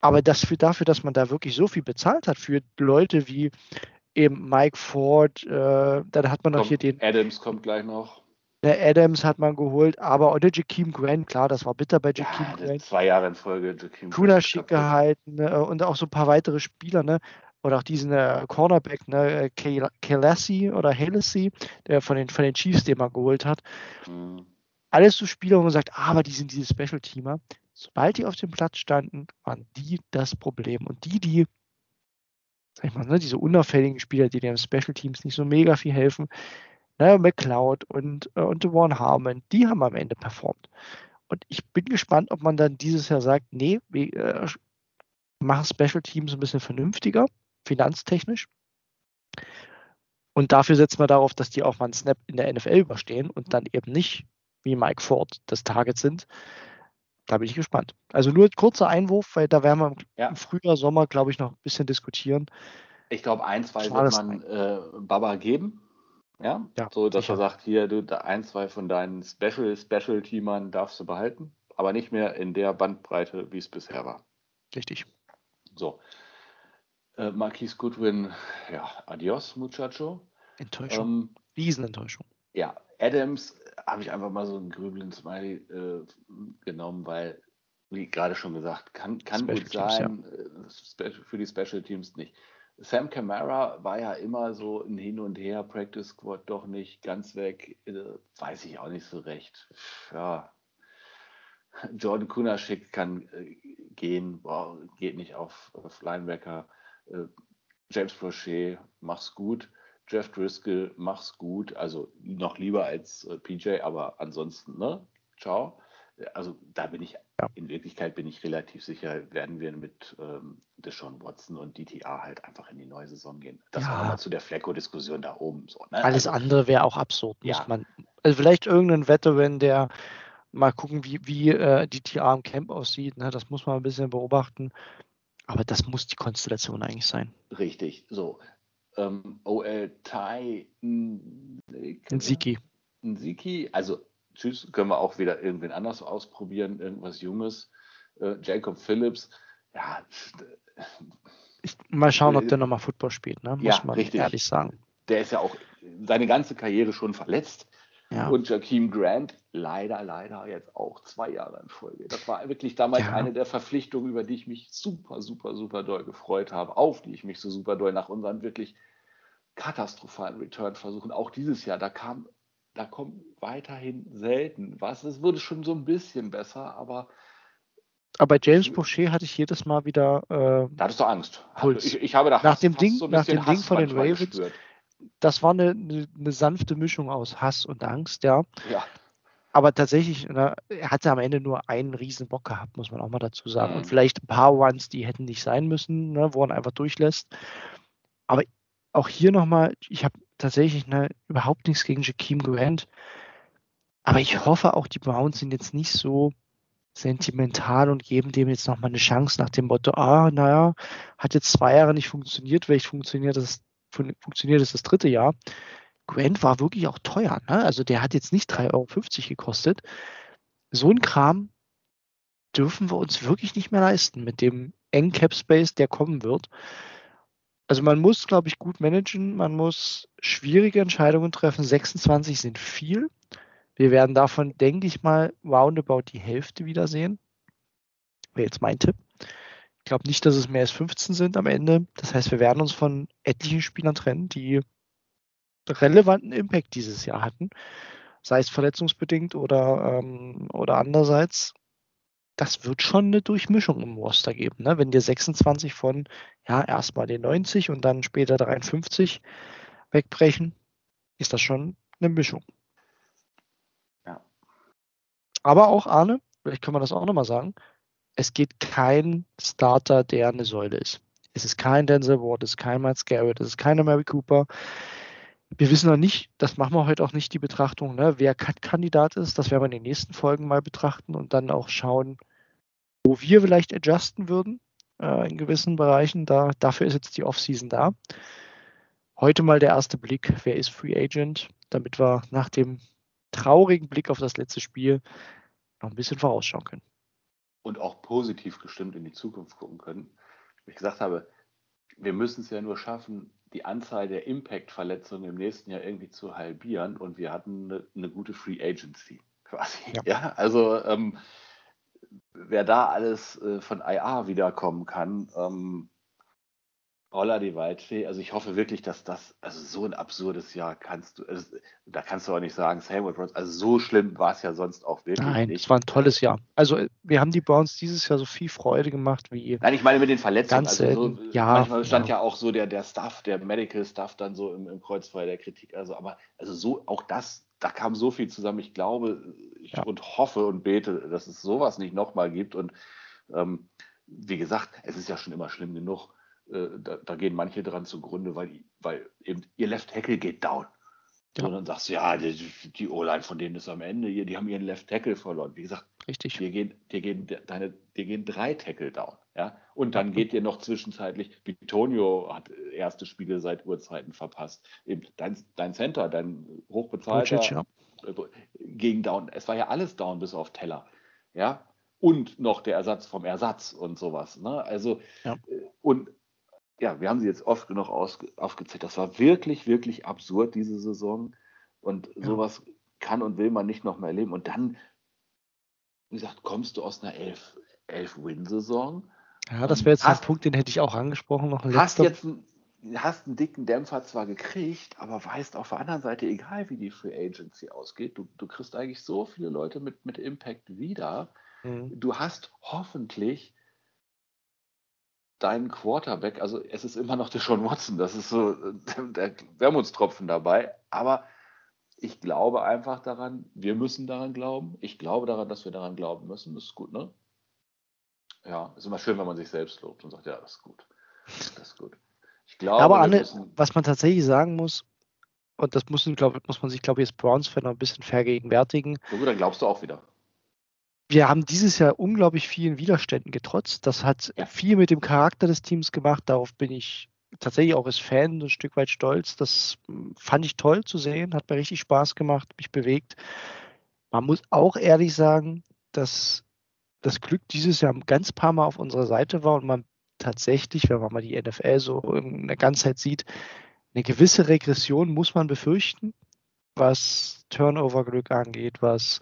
Aber das für, dafür, dass man da wirklich so viel bezahlt hat für Leute wie eben Mike Ford, äh, dann hat man noch hier den.
Adams kommt gleich noch.
Der Adams hat man geholt, aber oder Jakeem Grant, klar, das war bitter bei Jakeem
ja, Grant. Zwei Jahre in Folge Jakeem
Grant. schick gehalten ne, und auch so ein paar weitere Spieler, ne? Oder auch diesen äh, Cornerback, ne, Kelasi oder Halesy, der von den, von den Chiefs, den man geholt hat. Mhm. Alles so Spieler, wo man sagt, ah, aber die sind diese Special-Teamer. Sobald die auf dem Platz standen, waren die das Problem. Und die, die, sag ich mal, ne, diese unauffälligen Spieler, die den Special Teams nicht so mega viel helfen, ne, McLeod und, äh, und Warren Harmon, die haben am Ende performt. Und ich bin gespannt, ob man dann dieses Jahr sagt, nee, wir äh, machen Special Teams ein bisschen vernünftiger, finanztechnisch. Und dafür setzen wir darauf, dass die auch mal einen Snap in der NFL überstehen und dann eben nicht wie Mike Ford das Target sind. Da bin ich gespannt. Also nur ein kurzer Einwurf, weil da werden wir im, ja. Frühjahr, Sommer, glaube ich, noch ein bisschen diskutieren.
Ich glaube, ein, zwei wird man äh, Baba geben. Ja? ja so, dass sicher. er sagt, hier, du, ein, zwei von deinen Special, Special-Teamern darfst du behalten, aber nicht mehr in der Bandbreite, wie es bisher war.
Richtig.
So. Äh, Marquis Goodwin, ja, adios, Muchacho.
Enttäuschung. Ähm, Riesenenttäuschung.
Ja, Adams habe ich einfach mal so ein grübelnden Smiley äh, genommen, weil, wie gerade schon gesagt, kann, kann gut sein, Teams, ja. Äh, für die Special Teams nicht. Sam Camara war ja immer so ein Hin und Her, Practice Squad doch nicht ganz weg, äh, weiß ich auch nicht so recht. Ja, [LAUGHS] Jordan Kunaschik kann äh, gehen, boah, geht nicht auf, auf Linebacker. Äh, James Prochet, mach's gut. Jeff Driscoll, mach's gut. Also noch lieber als äh, PJ, aber ansonsten, ne? Ciao. Also da bin ich, ja. in Wirklichkeit bin ich relativ sicher, werden wir mit ähm, Deshaun Watson und DTA halt einfach in die neue Saison gehen. Das ja. war nochmal zu der Flecko-Diskussion da oben. So,
ne? Alles also, andere wäre auch absurd, ja. muss man. Also vielleicht irgendein Veteran, der mal gucken, wie, wie äh, DTA im Camp aussieht. Ne? Das muss man ein bisschen beobachten. Aber das muss die Konstellation eigentlich sein.
Richtig. So ähm, OL Tai
Nziki.
Nziki, also tschüss, können wir auch wieder irgendwen anders ausprobieren, irgendwas Junges. Äh, Jacob Phillips, ja. [LAUGHS]
Ich, mal schauen, ob der nochmal Football spielt, ne? muss ja, man richtig. ehrlich sagen.
Der ist ja auch seine ganze Karriere schon verletzt. Ja. Und Jakeem Grant, leider, leider jetzt auch zwei Jahre in Folge. Das war wirklich damals ja. eine der Verpflichtungen, über die ich mich super, super, super doll gefreut habe, auf die ich mich so super doll nach unseren wirklich katastrophalen Return versuchen. Auch dieses Jahr, da kam, da kommt weiterhin selten was. Es wurde schon so ein bisschen besser, aber.
Aber bei James Boucher hatte ich jedes Mal wieder. Äh,
da hattest du Angst.
Puls.
Ich, ich habe da
nach dem Ding, so nach dem Ding von den Ravens. Gespürt das war eine, eine, eine, sanfte Mischung aus Hass und Angst, ja.
Ja.
Aber tatsächlich, ne, er hatte am Ende nur einen riesen Bock gehabt, muss man auch mal dazu sagen. Mhm. Und vielleicht ein paar Ones, die hätten nicht sein müssen, ne, wo er einfach durchlässt. Aber auch hier nochmal, ich habe tatsächlich ne, überhaupt nichts gegen Jakeem Grant. Aber ich hoffe auch, die Browns sind jetzt nicht so sentimental und geben dem jetzt nochmal eine Chance nach dem Motto, ah, naja, hat jetzt zwei Jahre nicht funktioniert, vielleicht funktioniert das funktioniert es das dritte Jahr. Grant war wirklich auch teuer. Ne? Also der hat jetzt nicht 3,50 Euro gekostet. So ein Kram dürfen wir uns wirklich nicht mehr leisten mit dem engen Cap Space, der kommen wird. Also man muss, glaube ich, gut managen, man muss schwierige Entscheidungen treffen. 26 sind viel. Wir werden davon, denke ich mal, roundabout die Hälfte wiedersehen. Wäre jetzt mein Tipp. Ich glaube nicht, dass es mehr als 15 sind am Ende. Das heißt, wir werden uns von etlichen Spielern trennen, die relevanten Impact dieses Jahr hatten, sei es verletzungsbedingt oder, ähm, oder andererseits. Das wird schon eine Durchmischung im Roster geben. Ne? Wenn dir 26 von ja erstmal den 90 und dann später 53 wegbrechen, ist das schon eine Mischung.
Ja.
Aber auch Arne, vielleicht können wir das auch nochmal sagen, es geht kein Starter, der eine Säule ist. Es ist kein Denzel Ward, es ist kein Miles Garrett, es ist kein Mary Cooper. Wir wissen noch nicht, das machen wir heute auch nicht, die Betrachtung, ne, wer Kandidat ist. Das werden wir in den nächsten Folgen mal betrachten und dann auch schauen, wo wir vielleicht adjusten würden äh, in gewissen Bereichen. Da, dafür ist jetzt die Offseason da. Heute mal der erste Blick, wer ist Free Agent, damit wir nach dem traurigen Blick auf das letzte Spiel noch ein bisschen vorausschauen können.
Und auch positiv gestimmt in die Zukunft gucken können. Wie ich gesagt habe, wir müssen es ja nur schaffen, die Anzahl der Impact-Verletzungen im nächsten Jahr irgendwie zu halbieren und wir hatten eine, eine gute Free Agency quasi. Ja, ja also ähm, wer da alles äh, von IA wiederkommen kann, ähm, Holla die Waldfee, also ich hoffe wirklich, dass das, also so ein absurdes Jahr kannst du, also da kannst du auch nicht sagen, Samuel Browns, also so schlimm war es ja sonst auch wirklich
Nein,
nicht.
es war ein tolles Jahr. Also wir haben die Browns dieses Jahr so viel Freude gemacht wie.
Nein, ich meine mit den Verletzungen.
Ganz
also so,
ja,
manchmal stand
ja.
ja. auch so der, der Staff, der Medical Staff dann so im, im Kreuzfeuer der Kritik. Also, aber also so auch das, da kam so viel zusammen. Ich glaube ich,
Ja.
und hoffe und bete, dass es sowas nicht nochmal gibt. Und ähm, wie gesagt, es ist ja schon immer schlimm genug. Äh, da, da gehen manche dran zugrunde, weil, weil eben ihr Left Tackle geht down.
Ja.
Und dann sagst du, ja, die, die O-Line von denen ist am Ende, hier, die haben ihren Left Tackle verloren. Wie gesagt,
Richtig.
dir gehen, dir gehen deine, dir gehen drei Tackle down, ja. Und dann geht dir noch zwischenzeitlich, Bitonio hat erste Spiele seit Urzeiten verpasst. Eben dein, dein Center, dein hochbezahlter
Lucic, ja.
gegen down. Es war ja alles down bis auf Teller, ja. Und noch der Ersatz vom Ersatz und sowas. Ne? Also
Ja.
äh, und ja, wir haben sie jetzt oft genug aus, aufgezählt. Das war wirklich, wirklich absurd diese Saison. Und
Ja.
sowas kann und will man nicht noch mehr erleben. Und dann, wie gesagt, kommst du aus einer 11 11-Win-Saison,
Ja, das wäre jetzt ein
Hast-
Punkt, den hätte ich auch angesprochen. Noch ein
hast jetzt einen, hast einen dicken Dämpfer zwar gekriegt, aber weißt auf der anderen Seite, egal wie die Free Agency ausgeht, du, du kriegst eigentlich so viele Leute mit, mit Impact wieder.
Mhm.
Du hast hoffentlich deinen Quarterback, also es ist immer noch der Sean Watson, das ist so [LAUGHS] der Wermutstropfen dabei, aber ich glaube einfach daran, wir müssen daran glauben. Ich glaube daran, dass wir daran glauben müssen. Das ist gut, ne? Ja, ist immer schön, wenn man sich selbst lobt und sagt, ja, das ist gut. Das ist gut. Ich glaube,
Aber Anne,
müssen,
was man tatsächlich sagen muss, und das muss, glaub, muss man sich, glaube ich, als Browns-Fan noch ein bisschen vergegenwärtigen,
so gut, dann glaubst du auch wieder.
wir haben dieses Jahr unglaublich vielen Widerständen getrotzt. Das hat
Ja.
viel mit dem Charakter des Teams gemacht. Darauf bin ich tatsächlich auch als Fan ein Stück weit stolz. Das mm, fand ich toll zu sehen, hat mir richtig Spaß gemacht, mich bewegt. Man muss auch ehrlich sagen, dass das Glück dieses Jahr ein ganz paar Mal auf unserer Seite war und man tatsächlich, wenn man mal die NFL so in der Ganzheit sieht, eine gewisse Regression muss man befürchten, was Turnover-Glück angeht, was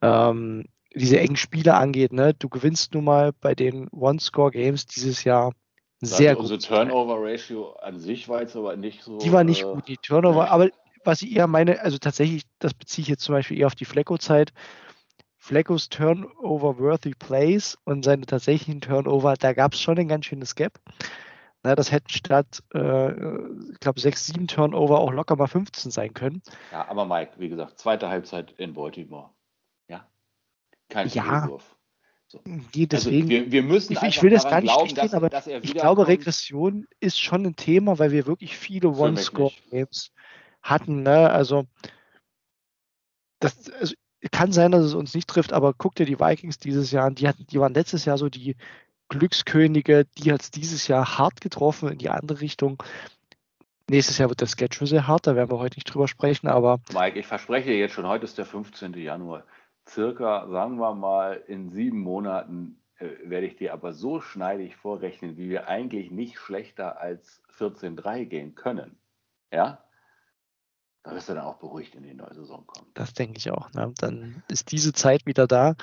ähm, diese engen Spiele angeht. Ne? Du gewinnst nun mal bei den One-Score-Games dieses Jahr sehr
Also
gut.
Unsere Turnover-Ratio an sich war jetzt aber nicht so.
Die war nicht
äh,
gut, die Turnover,
ja.
aber was ich eher meine, also tatsächlich, das beziehe ich jetzt zum Beispiel eher auf die Flecko-Zeit. Fleckos Turnover-worthy Plays und seine tatsächlichen Turnover, da gab es schon ein ganz schönes Gap. Na, das hätten statt, äh, ich glaube, sechs, sieben Turnover auch locker mal 15 sein können.
Ja, aber Mike, wie gesagt, zweite Halbzeit in Baltimore. Ja. Kein
Ja,
Vorwurf.
Die, deswegen,
also wir, wir müssen
ich, ich will das gar nicht
glauben, dass,
aber
dass
ich glaube, Regression ist schon ein Thema, weil wir wirklich viele One-Score-Games hatten. Ne? Also, das, also, kann sein, dass es uns nicht trifft, aber guck dir die Vikings dieses Jahr an. Die, hatten, die waren letztes Jahr so die Glückskönige. Die hat es dieses Jahr hart getroffen in die andere Richtung. Nächstes Jahr wird der Schedule sehr hart, da werden wir heute nicht drüber sprechen, aber
Mike, ich verspreche dir jetzt schon, heute ist der 15. Januar. Circa, sagen wir mal, in sieben Monaten äh, werde ich dir aber so schneidig vorrechnen, wie wir eigentlich nicht schlechter als 14-3 gehen können. Ja? Da wirst du dann auch beruhigt in die neue Saison kommen.
Das denke ich auch. Ne? Dann ist diese Zeit wieder da.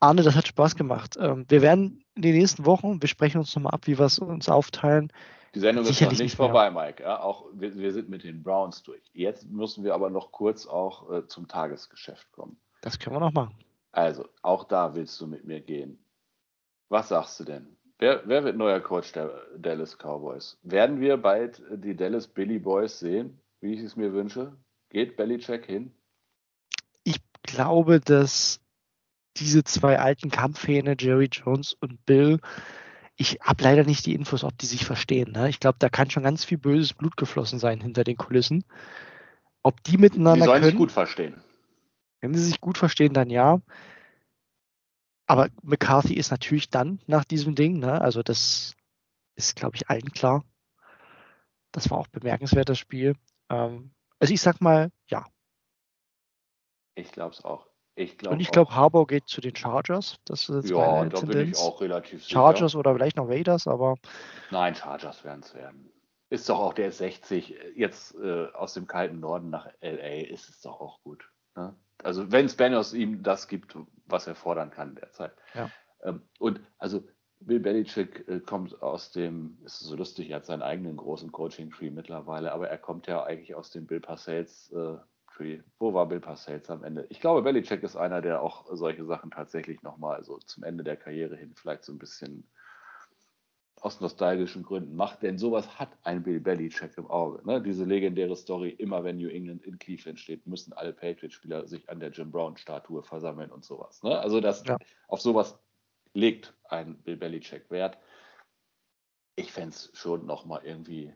Arne, das hat Spaß gemacht. Ähm, wir werden in den nächsten Wochen, wir sprechen uns nochmal ab, wie wir es uns aufteilen.
Die Sendung ist noch nicht
nicht
vorbei, Mike. Ja, auch wir, wir sind mit den Browns durch. Jetzt müssen wir aber noch kurz auch äh, zum Tagesgeschäft kommen.
Das können wir noch machen.
Also, auch da willst du mit mir gehen. Was sagst du denn? Wer, wer wird neuer Coach der Dallas Cowboys? Werden wir bald die Dallas Billy Boys sehen, wie ich es mir wünsche? Geht Belichick hin?
Ich glaube, dass diese zwei alten Kampfhähne, Jerry Jones und Bill, ich habe leider nicht die Infos, ob die sich verstehen. Ne? Ich glaube, da kann schon ganz viel böses Blut geflossen sein hinter den Kulissen. Ob die
Die
miteinander
sollen sich
können,
gut verstehen.
Wenn sie sich gut verstehen, dann ja. Aber McCarthy ist natürlich dann nach diesem Ding, ne? also das ist, glaube ich, allen klar. Das war auch bemerkenswert, das Spiel. Ähm, also ich sag mal, ja.
Ich glaube es auch. Ich glaube
Und ich glaube, Harbour geht zu den Chargers. Das ist jetzt
ja,
meine
da bin ich auch relativ sicher.
Chargers oder vielleicht noch Raiders, aber
Nein, Chargers werden es werden. Ist doch auch der ist 60. Jetzt äh, aus dem kalten Norden nach LA ist es doch auch gut. Ne? Also wenn Spanos ihm das gibt, was er fordern kann derzeit.
Ja.
Ähm, und also Bill Belichick äh, kommt aus dem, ist so lustig, er hat seinen eigenen großen Coaching-Tree mittlerweile, aber er kommt ja eigentlich aus dem Bill Parcells äh, Tree. Wo war Bill Parcells am Ende? Ich glaube, Belichick ist einer, der auch solche Sachen tatsächlich nochmal so zum Ende der Karriere hin vielleicht so ein bisschen aus nostalgischen Gründen macht, denn sowas hat ein Bill Belichick im Auge. Ne? Diese legendäre Story, immer wenn New England in Cleveland steht, müssen alle Patriots-Spieler sich an der Jim Brown-Statue versammeln und sowas. Ne? Also das,
Ja.
auf sowas legt ein Bill Belichick Wert. Ich fände es schon nochmal irgendwie,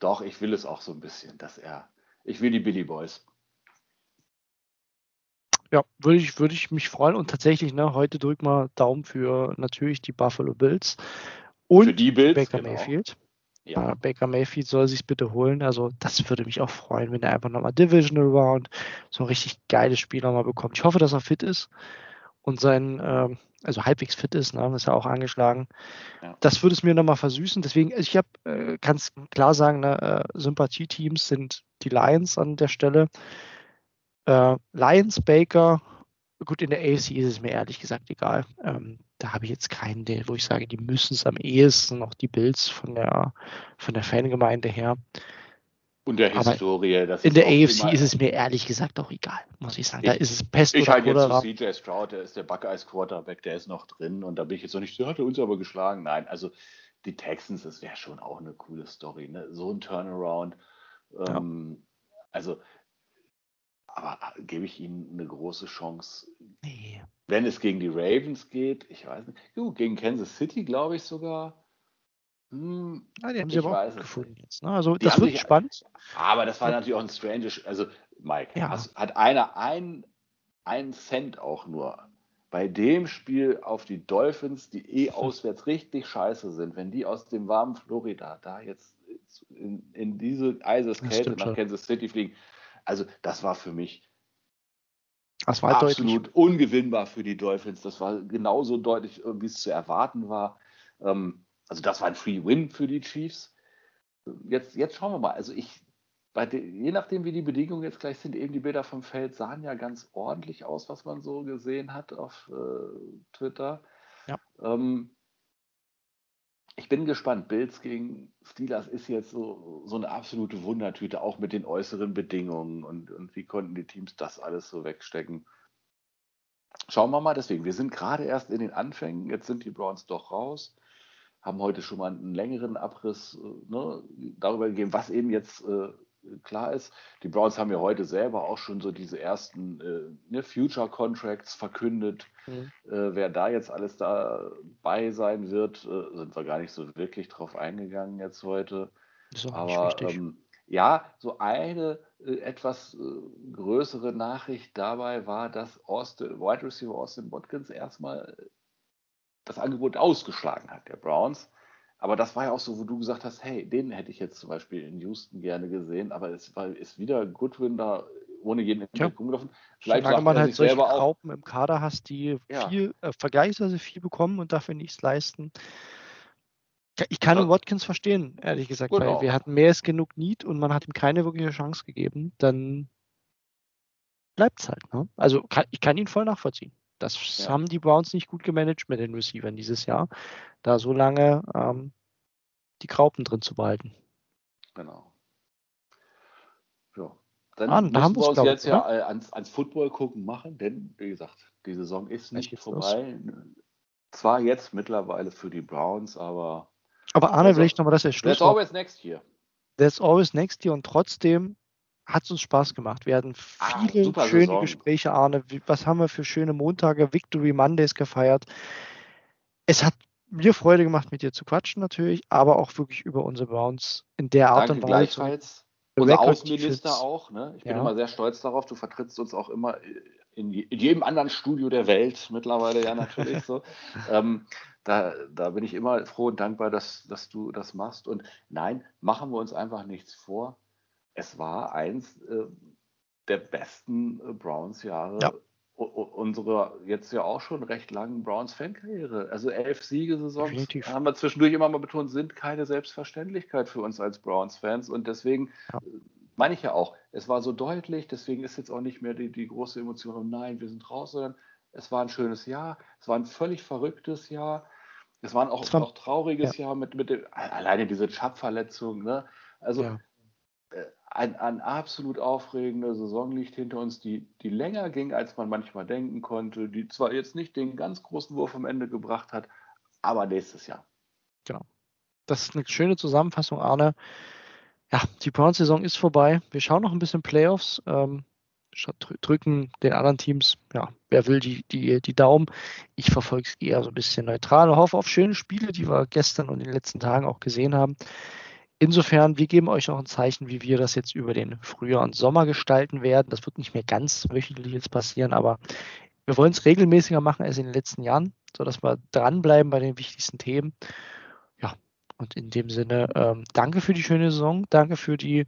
doch, ich will es auch so ein bisschen, dass er, ich will die Billy Boys.
ja, würde ich, würde ich mich freuen. Und tatsächlich, ne, heute drück mal Daumen für natürlich die Buffalo Bills und
Für die Bills,
Baker
genau.
Mayfield.
Ja,
Baker Mayfield soll sich bitte holen. Also das würde mich auch freuen, wenn er einfach nochmal Divisional Round so ein richtig geiles Spiel nochmal bekommt. Ich hoffe, dass er fit ist und sein, ähm, also halbwegs fit ist, ne? ist ja auch angeschlagen.
Ja.
Das würde es mir nochmal versüßen. Deswegen, ich habe, äh, kann es klar sagen, ne, äh, Sympathieteams sind die Lions an der Stelle. Äh, Lions, Baker, gut, in der AFC ist es mir ehrlich gesagt egal. Ähm, da habe ich jetzt keinen, der, wo ich sage, die müssen es am ehesten noch die Bills von der, von der Fangemeinde her.
und der Historie. Das
In der AFC ist es mir ehrlich gesagt auch egal, muss ich sagen. Da
Ich-
ist es Pest
Ich
oder
halte jetzt zu CJ Stroud, der ist der Buckeyes Quarterback, der ist noch drin und da bin ich jetzt noch nicht, der hat uns aber geschlagen. Nein, also die Texans, das wäre schon auch eine coole Story, ne? So ein Turnaround. Ähm, Also, aber gebe ich ihnen eine große Chance,
Nee.
wenn es gegen die Ravens geht? Ich weiß nicht. Gut, gegen Kansas City glaube ich sogar. Hm,
Ja, die haben sie aber auch gefunden jetzt. Ne? Also
Die
das wird
sich-
spannend.
Aber das war natürlich auch ein strange, also Mike,
Ja.
hast, hat einer ein, ein Cent auch nur bei dem Spiel auf die Dolphins, die eh auswärts richtig scheiße sind, wenn die aus dem warmen Florida da jetzt in, in diese Eiseskälte nach. Kansas City fliegen, also das war für mich
Das war deutlich.
absolut ungewinnbar für die Dolphins. Das war genauso deutlich, äh, wie es zu erwarten war. Ähm, also das war ein Free Win für die Chiefs. Jetzt, jetzt schauen wir mal. Also ich, bei den, je nachdem, wie die Bedingungen jetzt gleich sind, eben die Bilder vom Feld sahen ja ganz ordentlich aus, was man so gesehen hat auf äh, Twitter.
Ja.
Ähm, ich bin gespannt. Bills gegen Steelers ist jetzt so, so eine absolute Wundertüte, auch mit den äußeren Bedingungen und, und wie konnten die Teams das alles so wegstecken. Schauen wir mal, deswegen, wir sind gerade erst in den Anfängen, jetzt sind die Browns doch raus, haben heute schon mal einen längeren Abriss äh, ne, darüber gegeben, was eben jetzt äh, klar ist. Die Browns haben ja heute selber auch schon so diese ersten äh, ne, Future Contracts verkündet.
Mhm.
Äh, wer da jetzt alles dabei sein wird, äh, sind wir gar nicht so wirklich drauf eingegangen jetzt heute.
Ist auch nicht
Aber ähm, ja, so eine äh, etwas äh, größere Nachricht dabei war, dass Austin, Wide Receiver Austin Watkins erstmal äh, das Angebot ausgeschlagen hat, der Browns. Aber das war ja auch so, wo du gesagt hast, hey, den hätte ich jetzt zum Beispiel in Houston gerne gesehen, aber es war, ist wieder Goodwin da ohne jeden
Ja.
Entdeckung gelaufen.
Solange man halt solche Graupen im Kader hast, die
Ja.
viel, äh, vergleichsweise viel bekommen und dafür nichts leisten. Ich- kann den Watkins verstehen, ehrlich gesagt, weil
Genau.
wir hatten mehr als genug Need und man hat ihm keine wirkliche Chance gegeben. Dann bleibt es halt. Ne? Also kann, ich kann ihn voll nachvollziehen. Das
Ja.
haben die Browns nicht gut gemanagt mit den Receivern dieses Jahr, da so lange ähm, die Graupen drin zu behalten.
Genau. Ja. Dann
Ah,
müssen
haben
wir uns jetzt ja äh, ans, ans Football gucken machen, denn wie gesagt, die Saison ist nicht vorbei. Zwar jetzt mittlerweile für die Browns, aber
Aber Arne,
Also,
will ich nochmal das als
there's
Schlusswort
always next year.
There's always next year und trotzdem hat es uns Spaß gemacht. Wir hatten
Ah,
viele
super
schöne
Saison.
Gespräche, Arne. Was haben wir für schöne Montage, Victory Mondays gefeiert? Es hat mir Freude gemacht, mit dir zu quatschen natürlich, aber auch wirklich über unsere Browns in der Art
Danke
und Weise.
gleichfalls. Unser Außenminister auch. Ne? Ich bin
Ja.
immer sehr stolz darauf. Du vertrittst uns auch immer in, in jedem anderen Studio der Welt mittlerweile ja natürlich so. [LAUGHS] Ähm, da, da bin ich immer froh und dankbar, dass, dass du das machst. Und nein, machen wir uns einfach nichts vor. Es war eins äh, der besten äh, Browns-Jahre
Ja.
unserer jetzt ja auch schon recht langen Browns-Fankarriere. Also elf Siegesaisons,
Definitiv.
haben wir zwischendurch immer mal betont, sind keine Selbstverständlichkeit für uns als Browns-Fans. Und deswegen
Ja.
äh, meine ich ja auch, es war so deutlich, deswegen ist jetzt auch nicht mehr die, die große Emotion, oh nein, wir sind raus, sondern es war ein schönes Jahr, es war ein völlig verrücktes Jahr. Es war auch
war-
noch trauriges Jahr mit, mit dem, alleine diese Chubb-Verletzung. Ne? Also
Ja.
äh, ein, ein absolut aufregende Saison liegt hinter uns, die, die länger ging, als man manchmal denken konnte, die zwar jetzt nicht den ganz großen Wurf am Ende gebracht hat, aber nächstes Jahr.
Das ist eine schöne Zusammenfassung, Arne. Ja, die Browns-Saison ist vorbei. Wir schauen noch ein bisschen Playoffs, ähm, drücken den anderen Teams, ja, wer will, die, die, die Daumen. Ich verfolge es eher so ein bisschen neutral und hoffe auf schöne Spiele, die wir gestern und in den letzten Tagen auch gesehen haben. Insofern, wir geben euch noch ein Zeichen, wie wir das jetzt über den Frühjahr und Sommer gestalten werden. Das wird nicht mehr ganz wöchentlich jetzt passieren, aber wir wollen es regelmäßiger machen als in den letzten Jahren, sodass wir dranbleiben bei den wichtigsten Themen. Ja, und in dem Sinne, ähm, danke für die schöne Saison, danke für die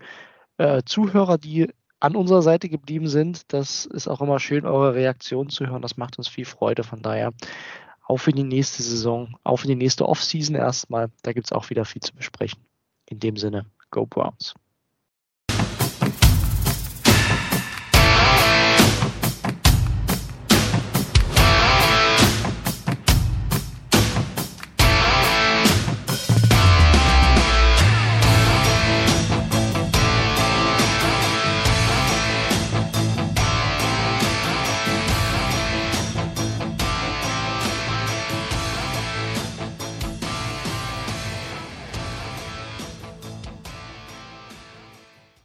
äh, Zuhörer, die an unserer Seite geblieben sind. Das ist auch immer schön, eure Reaktionen zu hören. Das macht uns viel Freude. Von daher auf in die nächste Saison, auf in die nächste Offseason erstmal. Da gibt es auch wieder viel zu besprechen. In dem Sinne, go Browns.